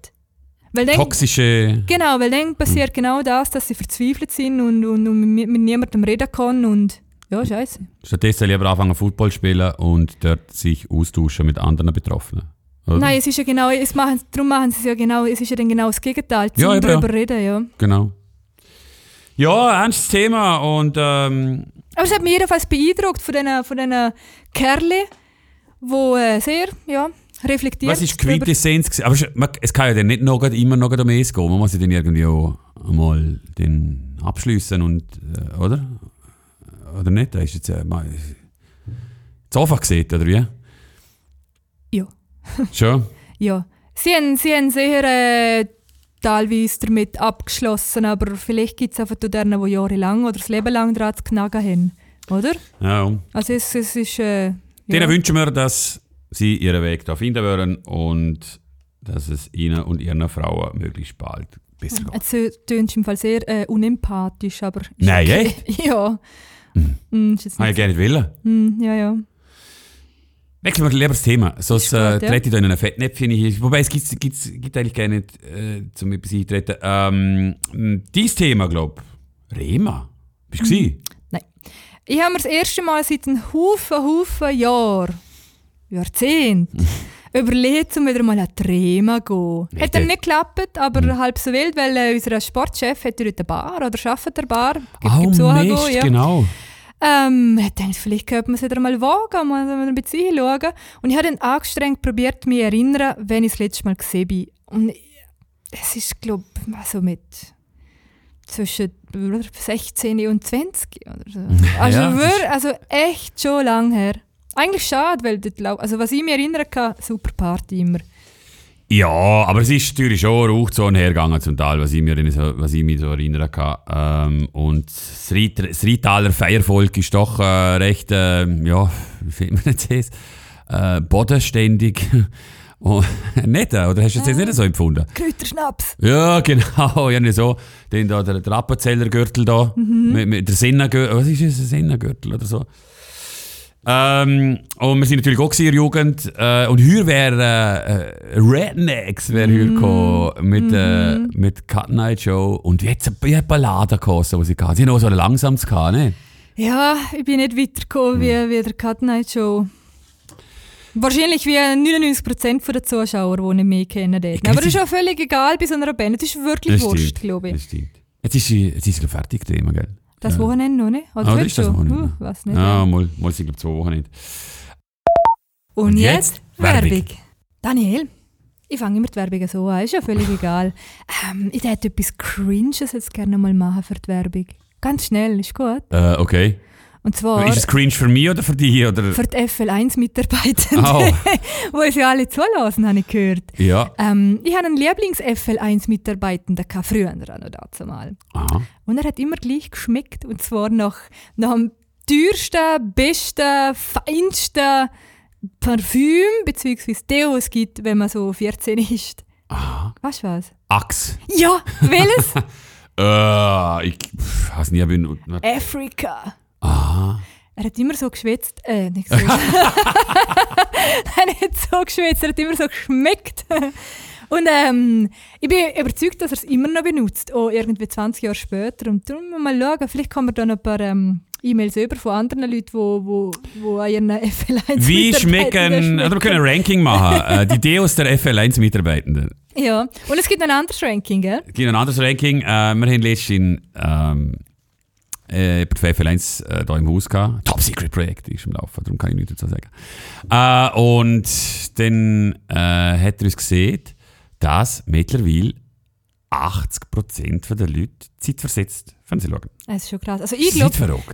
Weil dann, Toxische. genau, weil dann passiert genau das, dass sie verzweifelt sind und, und, und mit, mit niemandem reden können und ja, scheiße. Stattdessen lieber anfangen Football spielen und dort sich austauschen mit anderen Betroffenen. Oder? Nein, es ist ja genau, es machen, darum machen sie es ja genau, es ist ja dann genau das Gegenteil, zum Ja, darüber reden, ja. Genau. Ja, ernstes Thema und ähm, Aber es hat mich jedenfalls beeindruckt von diesen von diesen Kerlen, die äh, sehr ja, reflektiert was ist Quintessenz? Aber es- man- es kann ja dann nicht noch, grad- immer noch grad um es gehen. Man muss ja dann irgendwie auch einmal den abschliessen und, äh, oder? Oder nicht? Das ist jetzt äh, mal, zu einfach gesehen, oder wie? Ja. Schon? Ja. Sie haben, sie haben sehr äh, teilweise damit abgeschlossen, aber vielleicht gibt es einfach denen, die jahrelang oder das Leben lang daran zu knagen haben. Oder? Ja. Also es, es ist... Äh, Denen ja. wünschen wir, dass sie ihren Weg da finden werden und dass es ihnen und ihren Frauen möglichst bald besser geht. Es tönt im Fall sehr äh, unempathisch, aber... Nein, okay. Ja. Mm, ist jetzt Habe ich nicht, gerne nicht wollen. mm, ja, ja. Wechseln wir lieber das Thema, sonst äh, ja. trete ich da in einen Fettnäpfchen hier. Wobei es gibt, gibt's, gibt eigentlich gar nicht äh, zum etwas eintreten. Ähm, dieses Thema, glaube ich, Rema. Bist du mhm. Nein. Ich habe mir das erste Mal seit einem Haufen, Haufen Jahr, Jahrzehnt, überlegt, um wieder mal an die Rema zu gehen. Hat dann nicht geklappt, aber halb so wild, weil äh, unser Sportchef hat dort eine Bar oder arbeitet eine Bar. Gibt- Oh, gibt's Mist, ja. genau. Ähm, hat dann vielleicht könnte man es wieder mal wagen, mal ein bisschen hinschauen. Und ich habe dann angestrengt probiert, mich zu erinnern, wenn ich das letzte Mal gesehen bin. Und ich- es ist, glaube ich, also mit zwischen 16 und 20 oder so. Also, Ja, das wir, also echt schon lang her. Eigentlich schade, weil lau- also was ich mich erinnern kann, super Party immer. Ja, aber es ist natürlich schon Rauchzone hergegangen zum Teil, was ich, mir, so, was ich mich so erinnern kann. Ähm, und das, Ried, das Rietaler Feiervolk ist doch äh, recht, äh, ja, wie findet man jetzt? Äh, bodenständig. Oh, nicht, äh, oder hast du das jetzt nicht so empfunden? Kräuterschnaps. Ja, genau, ja, nicht so. Den da, der, der Appenzellergürtel da, mit, mit der Sinnengürtel, was ist das, ein Sinnengürtel oder so? Ähm, und wir sind natürlich auch in der Jugend. Äh, und hier wäre äh, äh, Rednecks wär hier gekommen mit, äh, mit Cut Night Show. Und jetzt ein paar Balladen gekostet, was ich hatte. Sie haben auch so ein langsames gehabt, ne? Ja, ich bin nicht weitergekommen wie, wie der Cut Night Show. Wahrscheinlich wie 99% der Zuschauer, die nicht mehr kennen. Dort. Aber das ist auch völlig egal bei so einer Band. Das ist wirklich Wurscht, glaube ich. Das stimmt. Jetzt ist sie, jetzt ist sie fertig, das Thema, gell? Das Ja. Wochenende noch nicht? Oder Ah, das ist das schon? Wochenende. Uh, weiß nicht. Ja, mal, mal sind, glaube zwei Wochen nicht. Und, Und jetzt, jetzt Werbung. Werbung. Daniel, ich fange immer die Werbung so an, ist ja völlig egal. Ähm, ich hätte etwas Cringes jetzt gerne mal machen für die Werbung. Ganz schnell, ist gut. Äh, okay. Und zwar Ist es cringe für mich oder für dich? Oder? für die FL1-Mitarbeitenden, Oh. die uns ja alle zulassen, habe ich gehört. Ja. Ähm, ich hatte einen Lieblings-FL1-Mitarbeitenden gehabt, früher noch dazu mal. Aha. Und er hat immer gleich geschmeckt. Und zwar nach, nach dem teuersten, besten, feinsten Parfüm bzw. Deo es gibt, wenn man so 14 ist. Aha. Weißt du was? Axe. Ja, welches? Äh, ich habe es nie benutzt. Afrika. Aha. Er hat immer so geschwitzt. Äh, nicht so. Nein, nicht so geschwitzt, er hat immer so geschmeckt. Und ähm, ich bin überzeugt, dass er es immer noch benutzt, auch irgendwie 20 Jahre später. Und darum mal schauen, vielleicht kann man da noch ein paar ähm, E-Mails über von anderen Leuten, die wo, wo, wo an ihren FL1 Wie schmecken, oder wir können ein Ranking machen, äh, die Deos der FL1-Mitarbeitenden. Ja, und es gibt ein anderes Ranking, gell? Es gibt ein anderes Ranking. Äh, wir haben letztens ähm, äh, bei der FL1 äh, da im Haus gehabt. Top Secret Projekt ist im Laufen, darum kann ich nichts dazu sagen. Äh, und dann äh, hat er uns gesehen, dass mittlerweile 80% der Leute zeitversetzt Fernsehen schauen. Das ist schon krass. Also ich glaube,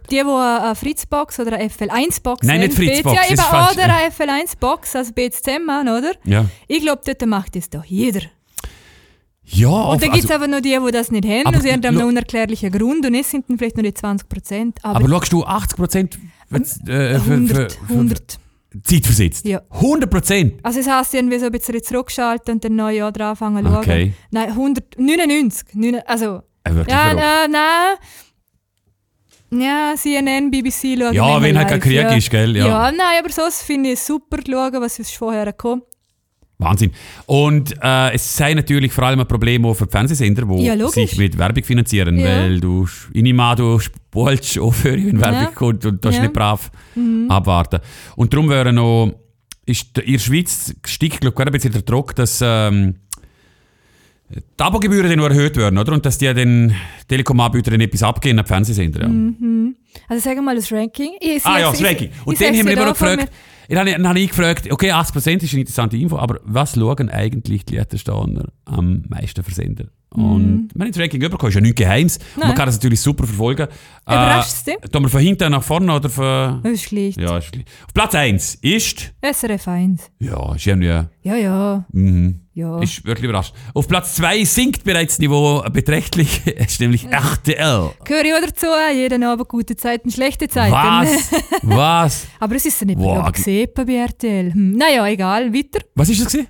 die, die eine Fritzbox oder eine FL1-Box Nein, nicht Fritzbox, Ja, das eben ist falsch. oder eine FL1-Box, also beides zusammen, oder? Ja. Ich glaube, dort macht das doch jeder. Ja, Und dann gibt es also, aber noch die, die das nicht haben, und sie haben einen unerklärlichen Grund und es sind dann vielleicht nur die 20 Prozent. Aber, aber schaust du 80% für, äh, für, 100, für, für, 100. zeitversetzt? Ja. 100%? Also es heisst irgendwie so ein bisschen zurückschalten und dann neu Jahr dran anfangen zu schauen. Okay. Nein, 199. neun- Also, Äh, ja, nein, nein. Ja, CNN, BBC schauen Ja, wenn halt kein Krieg ja. ist, gell? Ja. Ja. nein, aber sonst finde ich es super zu schauen, was ist vorher gekommen. Wahnsinn. Und äh, es sei natürlich vor allem ein Problem auch für die Fernsehsender, die Ja, sich mit Werbung finanzieren, Ja. weil du, ich nehme an, du spulst aufhören, wenn Werbung Ja. kommt und du. Mhm. nicht brav abwarten. Und darum wäre noch, ist in der Schweiz steigt glaube ich ein bisschen der Druck, dass ähm, die Abogebühren dann erhöht werden, oder? Und dass die den Telekom-Anbietern etwas abgeben an die Fernsehsender. Ja. Also sagen wir mal das Ranking. Ich Ah ja, das Ranking. Und dann haben wir immer noch gefragt, dann habe ich, gefragt, okay, 80% ist eine interessante Info, aber was schauen eigentlich die Lettensteiner am meisten Versender? Und wir haben das Ranking bekommen, ist ja nichts Geheims. Und Man kann das natürlich super verfolgen. Überrascht es dich? Äh, tun wir von hinten nach vorne oder von... Das ist schlecht. Ja, ist schlecht. Auf Platz 1 ist... SRF 1. Ja, ist irgendwie... Ja, ja. Mhm. ja. Ist wirklich überrascht. Auf Platz 2 sinkt bereits das Niveau beträchtlich. Es ist nämlich RTL. Gehöre ich auch dazu. Jeden Abend gute Zeiten, schlechte Zeiten. Was? Was? Aber es ist ja nicht Wow. gesehen bei RTL. Hm. Naja, egal. Weiter. Was ist das gewesen?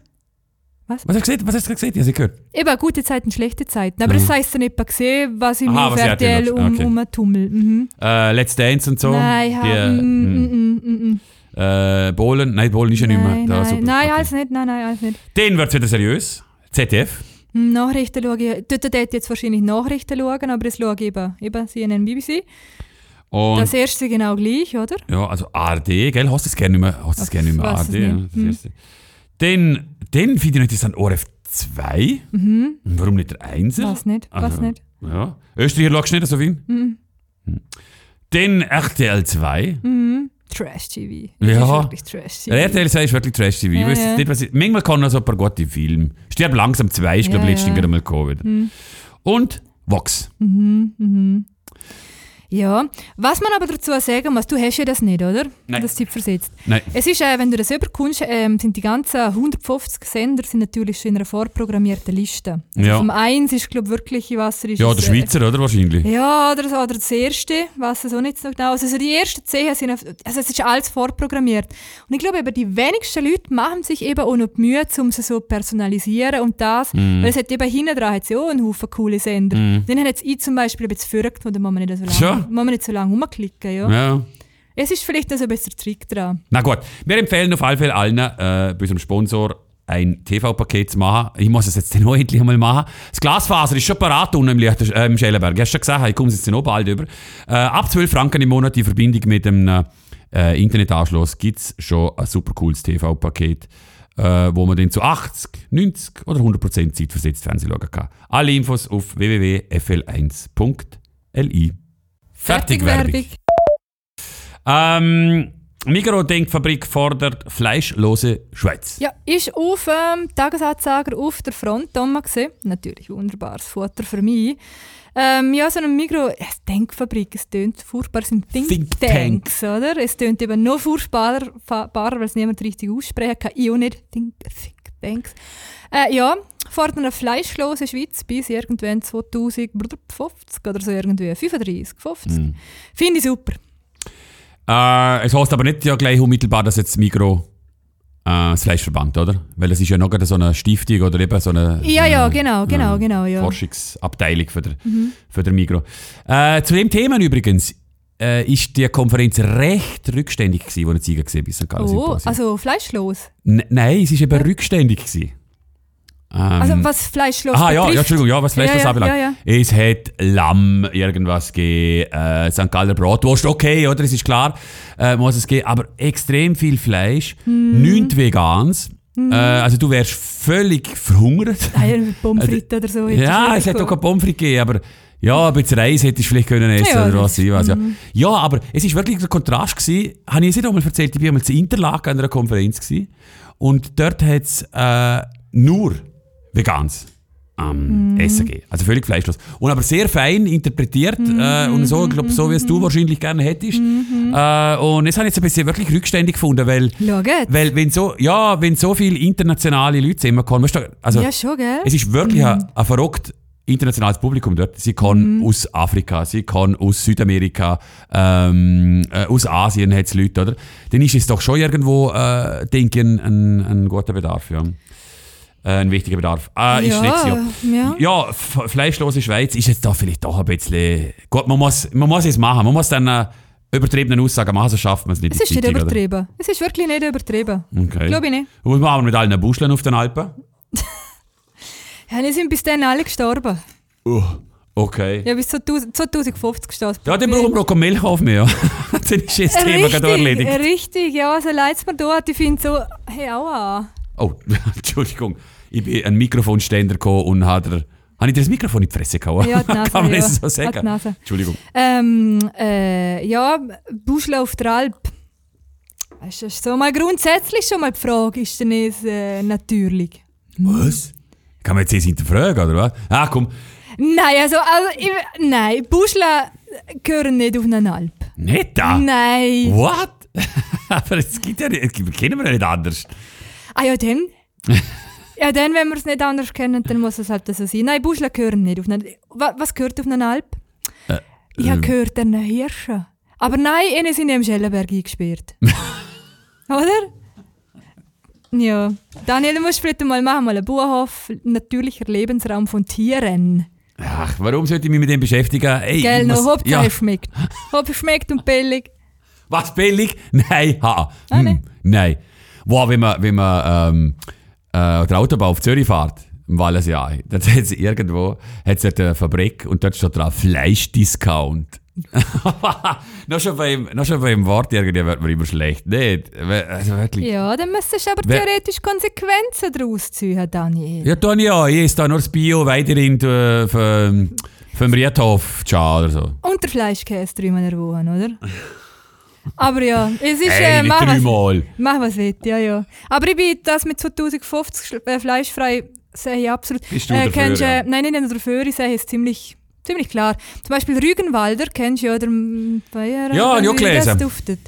Was? Was hast du gesehen? Was hast du gesehen? Ich habe gehört. Eben, gute Zeiten, schlechte Zeiten. Aber Mhm. das heisst ja nicht gesehen, was ich Aha, was RTL schaut. um, Okay. um tummel. Mhm. Äh, Let's Dance und so. Nein, ja. Die, äh, mm, mm. mm, mm, mm, mm. Äh, Bohlen, nein, Bohlen ist ja nicht mehr. Nein, Da, nein, super. nein, Okay. alles nicht, nein, nein, alles nicht. Dann wird es wieder seriös. ZDF. Hm, Nachrichten schaue ich, dort dort jetzt wahrscheinlich Nachrichten schauen, aber das schaue ich eben, eben CNN, BBC. Und Das erste genau gleich, oder? ja, also ARD, gell? Hast du es gerne nicht mehr? Hast du es gerne nicht mehr? ARD, ja, das Hm. Dann, dann finde ich noch interessant ORF 2. Mhm. Warum nicht der Einser? Was nicht, was Also, nicht. Ja. Österreicher schaust du nicht so viel? Mhm. Hm. Dann RTL 2. Mhm. Trash-TV. Ja. Das ist wirklich Trash-TV. RTL 2 ist wirklich Trash-TV. Ja, ja. nicht, was ich, manchmal kann er so ein paar gute Filme. Stirb langsam 2 ist, glaube ich, Ja, letztens ja. gerade mal Covid. Mhm. Und Vox. Mhm, mhm. Ja, was man aber dazu sagen muss, du hast ja das nicht, oder? Nein. Das Tipp versetzt. Nein. Es ist, äh, wenn du das überkommst, ähm, sind die ganzen 150 Sender sind natürlich schon in einer vorprogrammierten Liste. Also Ja. Vom eins ist, glaube ich, wirklich, was er ist. Ja, der äh, Schweizer, oder? Wahrscheinlich. Ja, oder, oder das erste, was es auch nicht so genau. Also die ersten zehn sind, auf, also es ist alles vorprogrammiert. Und ich glaube, eben, die wenigsten Leute machen sich eben auch noch die Mühe, um sie so zu personalisieren und das, Mhm. weil es hat eben hinten dran ja auch einen Haufen coole Sender. Mhm. Den habe jetzt ich zum Beispiel ein bisschen verrückt, und da muss man nicht so lange, Muss man nicht so lange rumklicken. Ja. Ja. Es ist vielleicht noch so ein bisschen Trick dran. Na gut, wir empfehlen auf alle Fälle allen, äh, bei unserem Sponsor ein TV-Paket zu machen. Ich muss es jetzt auch endlich mal machen. Das Glasfaser ist schon parat unten im, Licht, äh, im Schellenberg. Hast du schon gesagt, ich komme jetzt auch bald über. Äh, ab 12 Franken im Monat in Verbindung mit einem äh, Internetanschluss gibt es schon ein super cooles TV-Paket, äh, wo man dann zu 80, 90 oder 100% zeitversetzt Fernsehen schauen kann. Alle Infos auf www.fl1.li. Fertig, Werbung. Ähm, Migros-Denkfabrik fordert fleischlose Schweiz. Ja, ist auf ähm, Tagesanzeiger auf der Front gesehen. Natürlich wunderbares Futter für mich. Ähm, ja, so eine Mikro es Denkfabrik, es tönt furchtbar, es sind Think, Think Tanks, oder? Es tönt eben noch furchtbarer, weil es niemand richtig aussprechen kann. Ich auch nicht. Think, Think Tanks. Äh, ja, fordern eine fleischlose Schweiz bis irgendwann 2050 oder so irgendwie. 35, 50. Hm. Finde ich super. Äh, es heißt aber nicht ja gleich unmittelbar, dass jetzt Migros äh, das Fleisch verbannt, oder? Weil das ist ja noch so eine Stiftung oder eben so eine, Ja, so ja, genau, genau, genau, ja. Forschungsabteilung für, der, für der Migros. Äh, zu dem Thema übrigens äh, ist die Konferenz recht rückständig gewesen, wo ich gesehen St. Gallen Oh, also fleischlos. N- Nein, es ist eben rückständig gewesen. Ähm, Also was fleischlos Aha, ja, ja. Entschuldigung, ja, was Fleisch Ja, anbelangt. ja, ja. Es hat Lamm irgendwas gegeben, äh, St. Galler Bratwurst, okay, oder? Es ist klar, äh, muss es geben, aber extrem viel Fleisch, Mhm. nichts Vegans. Äh, also du wärst völlig verhungert. Ah, ja, Pommes frites oder so. hätte ja, es hat auch keine Pommes frites gegeben, aber ja, ein bisschen Reis hättest du vielleicht können essen Ja, oder was ich weiß, ja. Mhm. ja, aber es ist wirklich der Kontrast gewesen. Habe ich es nicht einmal erzählt, ich war einmal zu Interlaken an einer Konferenz gewesen, und dort hat es äh, nur Vegans am Mhm. Essen gegeben. Also völlig fleischlos. Und aber sehr fein interpretiert Mhm. äh, und so, ich glaube so, wie es du wahrscheinlich gerne hättest. Äh, und das habe ich jetzt ein bisschen wirklich rückständig gefunden, weil, Schau jetzt. weil wenn so, ja, wenn so viele internationale Leute zusammenkommen, also ja, schon, gell? es ist wirklich ein, ein verrückt internationales Publikum dort. Sie kommen aus Afrika, sie kommen aus Südamerika, ähm, äh, aus Asien hat es Leute, oder? Dann ist es doch schon irgendwo, äh, denke ich, ein, ein, ein guter Bedarf, ja. Äh, ein wichtiger Bedarf. Ah, ist nicht so. ja. Ja, f- fleischlose Schweiz ist jetzt da vielleicht doch ein bisschen... Gut, man muss, man muss es machen. Man muss dann äh, übertriebene Aussagen machen, sonst schafft man es nicht. Es ist nicht Zeitung, oder? übertrieben. Es ist wirklich nicht übertrieben. Okay. Glaube ich nicht. Und was machen wir mit allen Buscheln auf den Alpen? Ja, die sind bis dann alle gestorben. Uh, okay. Ja, bis 2000 2050 gestorben. Ja, dann brauchen wir auch Milch auf. Ja. dann ist das Thema gerade erledigt. Richtig, ja, so leid es mir dort. Ich finde so, hey, aua. Oh, Entschuldigung. Ich bin ein Mikrofonständer gekommen und habe. Habe ich dir das Mikrofon in die Fresse gehauen? Ja, die Nase, Kann man ja. das so sagen? Nase. Entschuldigung. Ähm, äh, ja, Buschle auf der Alp. Das ist so mal grundsätzlich schon mal die Frage, ist denn es äh, natürlich? Was? Kann man jetzt das hinterfragen, oder was? Ah, komm. Nein, also, also ich, nein, Buschle gehören nicht auf eine Alp. Nicht da? Nein. What? Aber es gibt ja nicht... kennen wir ja nicht anders. Ah ja, dann. ja, dann, wenn wir es nicht anders kennen, dann muss es halt so sein. Nein, Buschle gehören nicht auf eine was, gehört auf eine Alp? Äh, Ich habe ähm. gehört, einen Hirschen. Aber nein, ihnen sind ja im Schellenberg eingesperrt. Oder? Ja. Daniel, du musst vielleicht mal machen, mal einen Bauernhof, natürlicher Lebensraum von Tieren. Ach, warum sollte ich mich mit dem beschäftigen? Ey, Gell, noch Hauptsache ja. schmeckt. Hauptsache es schmeckt und billig. Was, billig? Nein, ha. Ah, Hm, nein. nein. Wow, wenn man, wenn man ähm, äh, der Autobahn auf Zürich fährt, im Wallisjahr, dann hat es irgendwo hat's eine Fabrik und dort steht drauf Fleischdiscount. noch, schon beim, noch schon beim Wort irgendwie wird man immer schlecht. Nicht? Also wirklich. Ja, dann müsstest du aber Wer- theoretisch Konsequenzen daraus ziehen, Daniel. Ja, tue ich esse da nur das Bio weiterhin äh, vom, vom Riedhof Tschau oder so. Und der Fleischkäse dreimal in der Woche, oder? Aber ja, es ist... Hey, äh, mach, was, mach was willst, ja, ja. Aber ich bin das mit 2050 Sch- äh, fleischfrei, sehe ich absolut... Bist du dafür, kennst, ja? äh, Nein, nicht dafür, ich sehe es ziemlich, ziemlich klar. Zum Beispiel Rügenwalder, kennst du ja, der Bayer, Ja, wie das gelesen. duftet.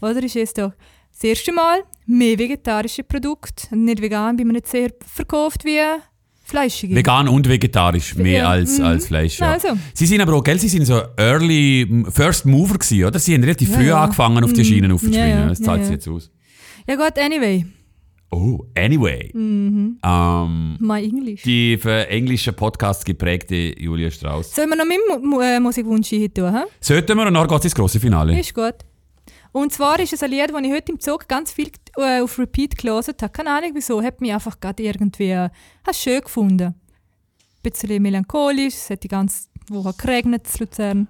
Oder ist es doch das erste Mal mehr vegetarische Produkte, nicht vegan, bin mir nicht sehr verkauft wie fleischige. Vegan und vegetarisch, mehr Ja, als, mhm. als Fleisch. Ja. Also. Sie sind aber auch, gell, sie sind so early First Mover gewesen, oder? Sie haben relativ Ja, früh angefangen, auf die Mhm. Schienen ja, Das zahlt sich jetzt aus. Ja gut, anyway, Oh, anyway. Mhm. Ähm, my English. die für englische Podcast geprägte Julia Strauss. Sollen wir noch meinen Mu äh, Musikwunsch hier tun? Sollten wir und dann geht es ins grosse Finale. Ist gut. Und zwar ist es ein Lied, das ich heute im Zug ganz viel äh, auf Repeat gelesen habe. Keine Ahnung wieso, hat mich einfach gerade irgendwie äh, schön gefunden. Ein bisschen melancholisch, es hat die ganze Woche geregnet in Luzern.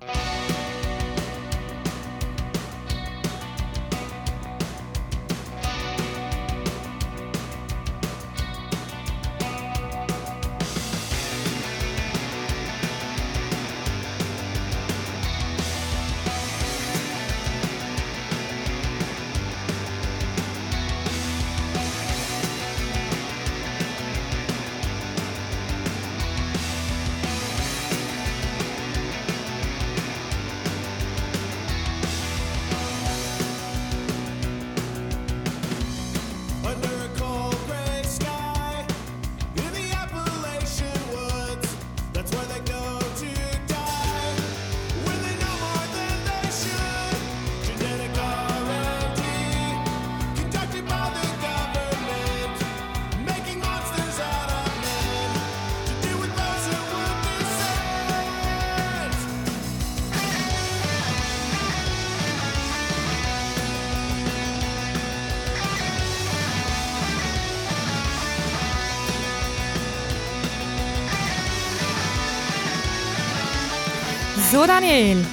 So, Daniel.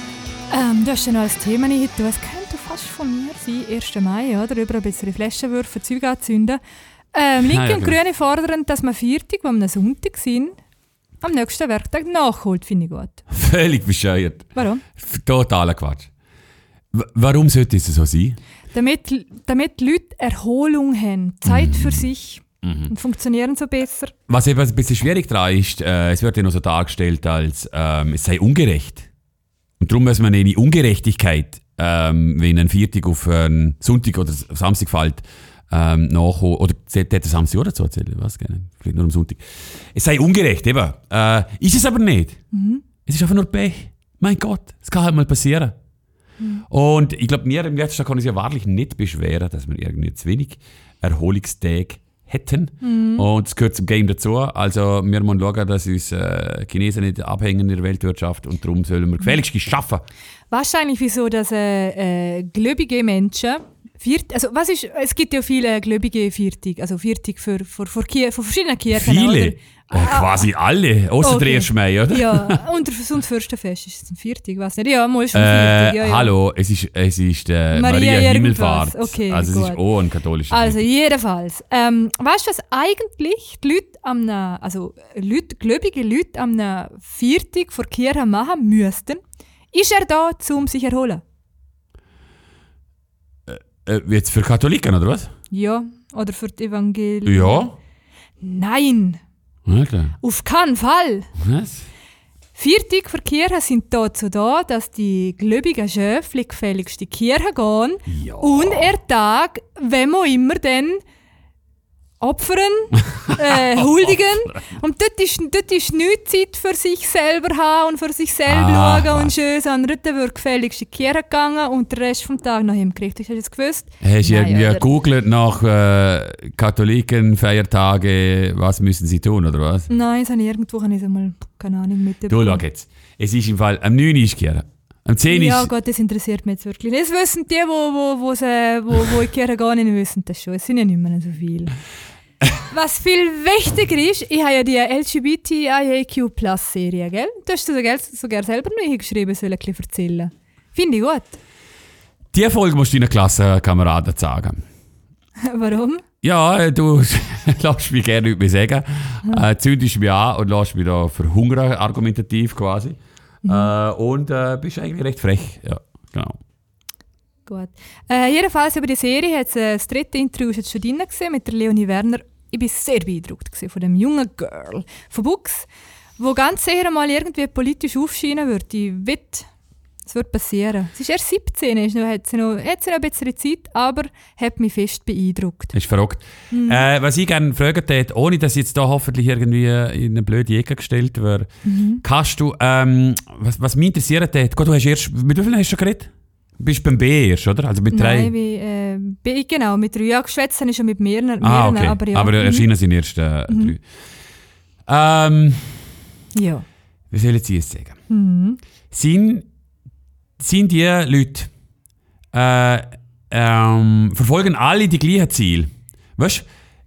Ähm, du hast ja noch ein Thema nicht. Du es könnte fast von mir sein, 1. Mai, oder? Über ein bisschen Flaschenwürfe, Zeug anzünden. Ähm, Linke Ah, ja, und genau. Grüne fordern, dass wir Viertag, wo wir am Sonntag sind, am nächsten Werktag nachholt, finde ich gut. Völlig bescheuert. Warum? Totaler Quatsch. W warum sollte es so sein? Damit, damit die Leute Erholung haben, Zeit Mhm. für sich und funktionieren so besser. Was eben ein bisschen schwierig daran ist, äh, es wird ja noch so dargestellt, als ähm, es sei ungerecht. Und darum muss man eine Ungerechtigkeit, ähm, wenn ein Viertag auf einen Sonntag oder Samstag fällt, ähm, nachholen. Oder hätte der Samstag oder so erzählen? Was gerne? Vielleicht nur am Sonntag. Es sei ungerecht, eben. Äh, ist es aber nicht. Es ist einfach nur Pech. Mein Gott, es kann halt mal passieren. Und ich glaube, mir im letzten Tag kann ich ja wahrlich nicht beschweren, dass wir irgendwie zu wenig Erholungstage hätten. Und es gehört zum Game dazu. Also wir müssen schauen, dass uns äh, Chinesen nicht abhängen in der Weltwirtschaft und darum sollen wir gefälligst schaffen. Wahrscheinlich wieso, dass äh, äh, gläubige Menschen Viert, also was ist, es gibt ja viele gläubige Viertig, also Viertig für, für, für, Kier, für verschiedene Kirchen. Viele, Oder? quasi alle, außer der Okay. 1. Mai, oder? Ja, und das Fürstenfest ist es ein Viertig, weiß nicht. Ja, mal schon Äh, Viertig. Ja, ja. Hallo, es ist, es ist äh, Maria Maria. Himmelfahrt. Okay, also es ist gut. auch ein katholischer Also Frieden. jedenfalls. Ähm, weißt du, was eigentlich die Leute am also Leute, gläubige Leute am Viertig vor Kirche machen müssten? Ist er da, um sich erholen? Äh, jetzt für Katholiken, oder was? Ja. Oder für die Evangelien? Ja. Nein, Okay. auf keinen Fall. Was? Viertig für Kirche sind dazu da, dass die gläubigen Schöfli gefälligst in die Kirche gehen Ja. und er Tag, wenn man immer dann opfern, äh, huldigen. Und dort ist, dort ist nicht Zeit für sich selber haben und für sich selber Ah, schauen und schön, sondern dort wird gefälligst in die Kirche gegangen und den Rest vom Tag noch hingekriegt. Hast du das gewusst? Hast du irgendwie gegoogelt nach äh, Katholiken, Feiertage, was müssen sie tun, oder was? Nein, das habe ich irgendwo habe ich es einmal, keine Ahnung, mit Du, schau jetzt. Es ist im Fall, am 9. Uhr ist die Kirche. Am 10 Ja, ist... Gott, das interessiert mich jetzt wirklich. Das wissen die, wo, wo, wo, sie, wo, wo ich Kirche gar nicht wissen, das schon. Es sind ja nicht mehr so viele. Was viel wichtiger ist, ich habe ja die LGBTIAQ-Plus-Serie, gell? Du hast sogar, sogar selber noch hingeschrieben, soll ich ein bisschen erzählen. Finde ich gut. Die Folge musst du deinen Klassenkameraden sagen. Warum? Ja, du lässt mich gerne nicht mehr sagen. Äh, zündest mich an und lässt mich da verhungern, argumentativ quasi. Äh, und äh, bist eigentlich recht frech. Ja, genau. Gut. Äh, jedenfalls über die Serie hat äh, das dritte Interview jetzt schon drin gesehen mit der Leonie Werner. Ich war sehr beeindruckt gewesen von dem jungen Girl von Bux, wo ganz sicher mal irgendwie politisch aufscheinen wird. Ich wette, es wird passieren. Sie ist erst 17, ist noch, hat, sie noch, hat sie noch ein bisschen Zeit, aber hat mich fest beeindruckt. Ist verrückt. Mhm. Äh, was ich gerne fragen würde, ohne dass ich jetzt da hoffentlich irgendwie in eine blöde Ecke gestellt werde, Mhm. kannst du, ähm, was, was mich interessiert hat, gut, du hast erst, mit wie vielen hast du schon geredet? Du bist beim B erst, oder? Also mit drei? Nein, wie, äh, ich genau, mit drei. Ja, geschwätzt habe ich schon mit mehreren, ah, mehreren okay. aber ja. Mhm. erschienen sind erst äh, drei. Ähm, Ja. wie soll ich jetzt sagen? Mhm. Sind, sind die Leute, äh, ähm, verfolgen alle die gleichen Ziele? Weißt du,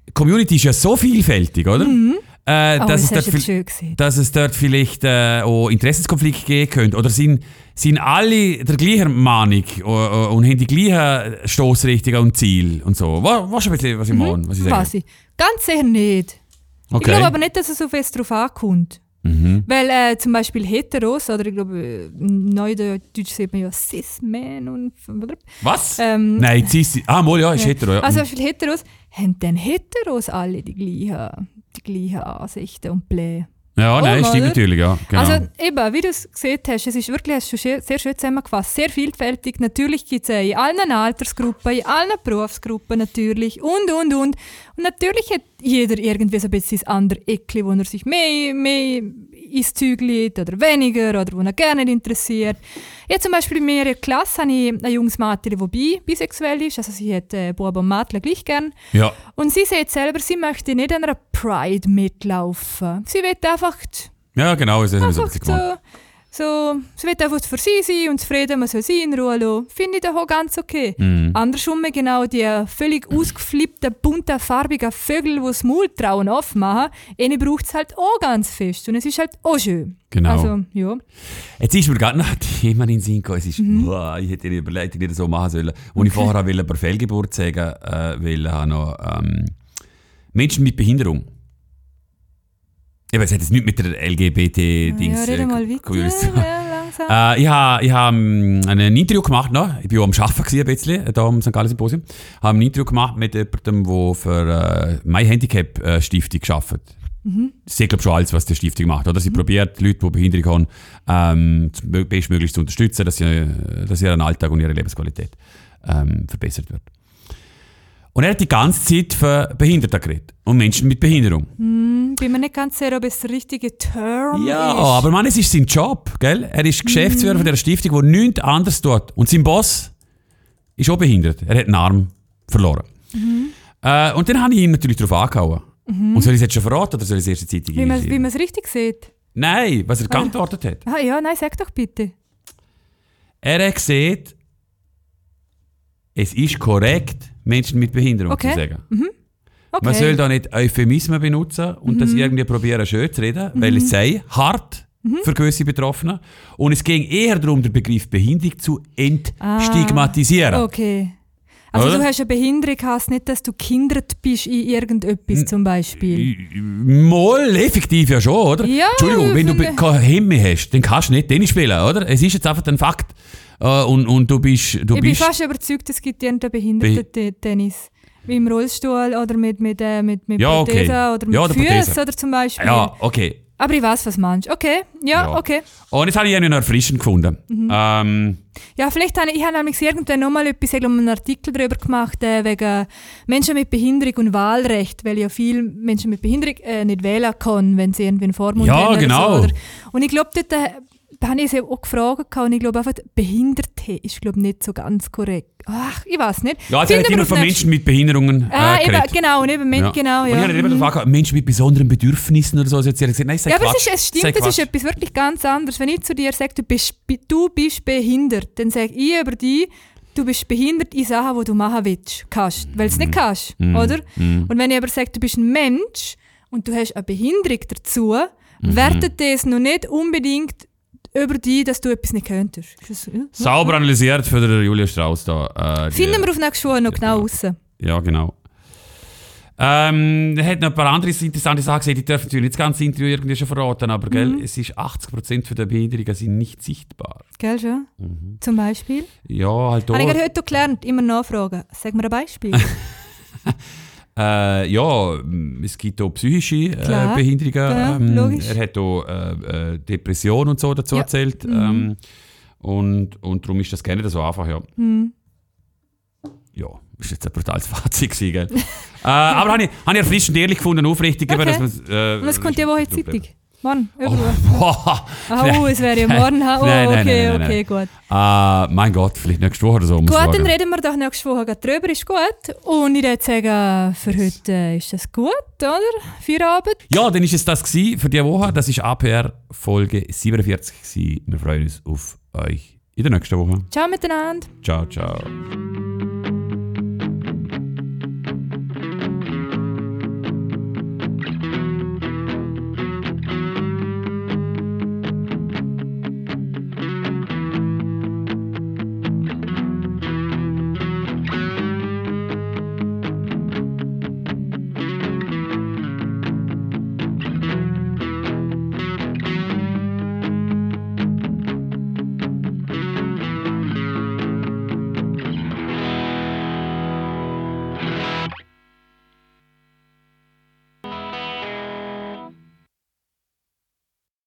die Community ist ja so vielfältig, oder? Äh, Oh, dass, das es dort dass es dort vielleicht äh, auch Interessenskonflikte geben könnte. Oder sind, sind alle der gleichen Meinung äh, äh, und haben die gleichen Stoßrichtungen und Ziel und so? Weißt du ein bisschen, was ich meine? Was ich sage? Ich. Ganz sicher nicht. Ich Okay. glaube aber nicht, dass es so fest drauf ankommt. Mhm. Weil äh, zum Beispiel Heteros, oder ich glaube, Neudeutsch sieht man ja Cis-Men und. Was? Ähm, Nein, sie Ah, mal, ja, ist hetero. Ja. Also zum Beispiel Heteros, haben denn Heteros alle die gleichen, die gleichen Ansichten und Pläne? Ja, nein, Oh, stimmt oder? natürlich, ja. Genau. Also eben, wie du es gesehen hast, es ist wirklich hast du sehr, sehr schön zusammengefasst, sehr vielfältig. Natürlich gibt es in allen Altersgruppen, in allen Berufsgruppen natürlich und, und, und. Und natürlich hat jeder irgendwie so ein bisschen das andere Eckli, wo er sich mehr, mehr ins Zeug legt oder weniger oder wo er gerne nicht interessiert. Ja, zum Beispiel in meiner Klasse habe ich ein junges Mädchen, das bi bisexuell ist, also sie hat äh, Bub und Mädchen gleich gern. ja. Und sie sagt selber, sie möchte nicht an einer Pride mitlaufen. Sie will einfach ja, genau, das so ein Einfach so, so, sie will einfach für sie sein und zufrieden, man soll sie in Ruhe lassen. Finde ich doch auch ganz okay. Mhm. Andersrum genau die völlig ausgeflippten, bunten, farbigen Vögel, die das Maul trauen aufmachen, eine braucht es halt auch ganz fest und es ist halt auch schön. Genau. Also, ja. Jetzt ist mir gerade noch ein Thema in den Sinn gekommen. Es ist, Mhm. Uah, ich hätte die Überleitung nicht so machen sollen. Und ich vorher wollte über Fehlgeburt sagen, äh, weil ich habe noch ähm, Menschen mit Behinderung. Eben, es hat jetzt nichts mit der LGBT-Dings ja, rede mal weiter. Ja, langsam. Äh, ich habe ich hab, ähm, ein Interview gemacht, noch. ich war am Arbeiten gewesen, ein bisschen, äh, da am St. Gallen Symposium. Ich habe ein Interview gemacht mit jemandem, der für äh, My Handicap äh, Stiftung arbeitet. Das ist, glaube schon alles, was die Stiftung macht. Oder? Sie probiert, Leute, die Behinderung haben, ähm, bestmöglich zu unterstützen, dass, sie, äh, dass ihren Alltag und ihre Lebensqualität ähm, verbessert wird. Und er hat die ganze Zeit für Behinderte geredet und Menschen mit Behinderung. Hm, bin mir nicht ganz sicher, ob es der richtige Term Ja, ist. aber man, es ist sein Job, gell? Er ist Geschäftsführer von dieser Stiftung, die nichts anderes tut. Und sein Boss ist auch behindert. Er hat einen Arm verloren. Äh, und dann habe ich ihn natürlich darauf angehauen. Und soll ich es jetzt schon verraten oder soll ich es erst in die Zeitung Wie man es richtig sieht. Nein, was er geantwortet hat. Ah, ja, nein, sag doch bitte. Er hat gesagt, es ist korrekt, Menschen mit Behinderung Okay. zu sagen. Okay. Man soll da nicht Euphemismen benutzen und das irgendwie probieren schön zu reden, weil es sei hart für gewisse Betroffene. Und es ging eher darum, den Begriff Behinderung zu entstigmatisieren. Okay. Also Oder? du hast eine Behinderung, heißt nicht, dass du kindert bist in irgendetwas zum Beispiel. Moll, effektiv ja schon, oder? Ja, Entschuldigung, wenn du be- keine Hemme hast, dann kannst du nicht Tennis spielen, oder? Es ist jetzt einfach ein Fakt. Äh, und, und du bist... Du ich bin bist fast überzeugt, es gibt irgendeinen Behinderten-Tennis. Wie im Rollstuhl oder mit, mit, äh, mit, mit Ja, okay. Prothese oder mit Ja, Füßen oder zum Beispiel. ja, okay. Aber ich weiß, was du meinst. Okay, ja, Ja. okay. Und jetzt habe ich einen erfrischend gefunden. Mhm. Ähm, Ja, vielleicht habe ich, ich habe nämlich irgendwann nochmal etwas, ich glaube, einen Artikel darüber gemacht, äh, wegen Menschen mit Behinderung und Wahlrecht, weil ja viele Menschen mit Behinderung äh, nicht wählen können, wenn sie irgendwie einen Vormund Ja, haben oder genau. So, oder? Und ich glaube, dort, äh, habe ich sie auch gefragt und ich glaube einfach, Behinderte ist glaube nicht so ganz korrekt. Ach, ich weiß nicht. Ja, er hat immer von Menschen mit Behinderungen Ah, äh, eben, geredet. genau, und eben, Men- genau, Und ja. ich habe eben Mhm. gefragt, Menschen mit besonderen Bedürfnissen oder so. Also jetzt hat gesagt, nein, sei Ja, aber es, Quatsch. ist, es stimmt, es ist Quatsch. etwas wirklich ganz anderes. Wenn ich zu dir sage, du bist, du bist behindert, dann sage ich über dich, du bist behindert in Sachen, die du machen willst, kannst, weil du es nicht kannst, Mhm. oder? Mhm. Und wenn ich aber sage, du bist ein Mensch und du hast eine Behinderung dazu, Mhm. wertet das noch nicht unbedingt über dich, dass du etwas nicht könntest. Ja? Sauber analysiert für den Julia Strauss da. Äh, Finden wir auf nächste Woche noch genau raus. Ja, genau. Ähm, er hat noch ein paar andere interessante Sachen gesehen, die dürfen natürlich nicht das ganze Interview irgendwie schon verraten, aber gell, Mhm. es ist 80% der Behinderungen sind nicht sichtbar. Gell schon? Mhm. Zum Beispiel. Ja, halt Habe ich auch. gerade heute gelernt, immer nachfragen. Sag mir ein Beispiel. Äh, ja, es gibt auch psychische äh, Klar, Behinderungen. ja, ähm, er hat auch äh, äh, Depression und so dazu Ja. erzählt. Mhm. Ähm, und, und darum ist das gerne so einfach, ja. hm. Ja, ist jetzt ein brutales Fazit gewesen, gell? äh, aber habe ich, hab ich erfrischend ehrlich gefunden, aufrichtig. Okay. dass äh, Und was kommt Woche in die Zeitung? Morgen? Oh, Irgendwo? boah. Ah, oh, es wäre ja morgen. ha? Oh, Nein, nein, okay, nein, okay, gut. Äh, mein Gott, vielleicht nächste Woche oder so. Gut, dann reden wir doch nächste Woche drüber, ist gut. Und ich würde sagen, für heute ist das gut, oder? Feierabend. Ja, dann ist es das gewesen für diese Woche. Das ist APR Folge 47 gewesen. Wir freuen uns auf euch in der nächsten Woche. Ciao miteinander. Ciao, ciao.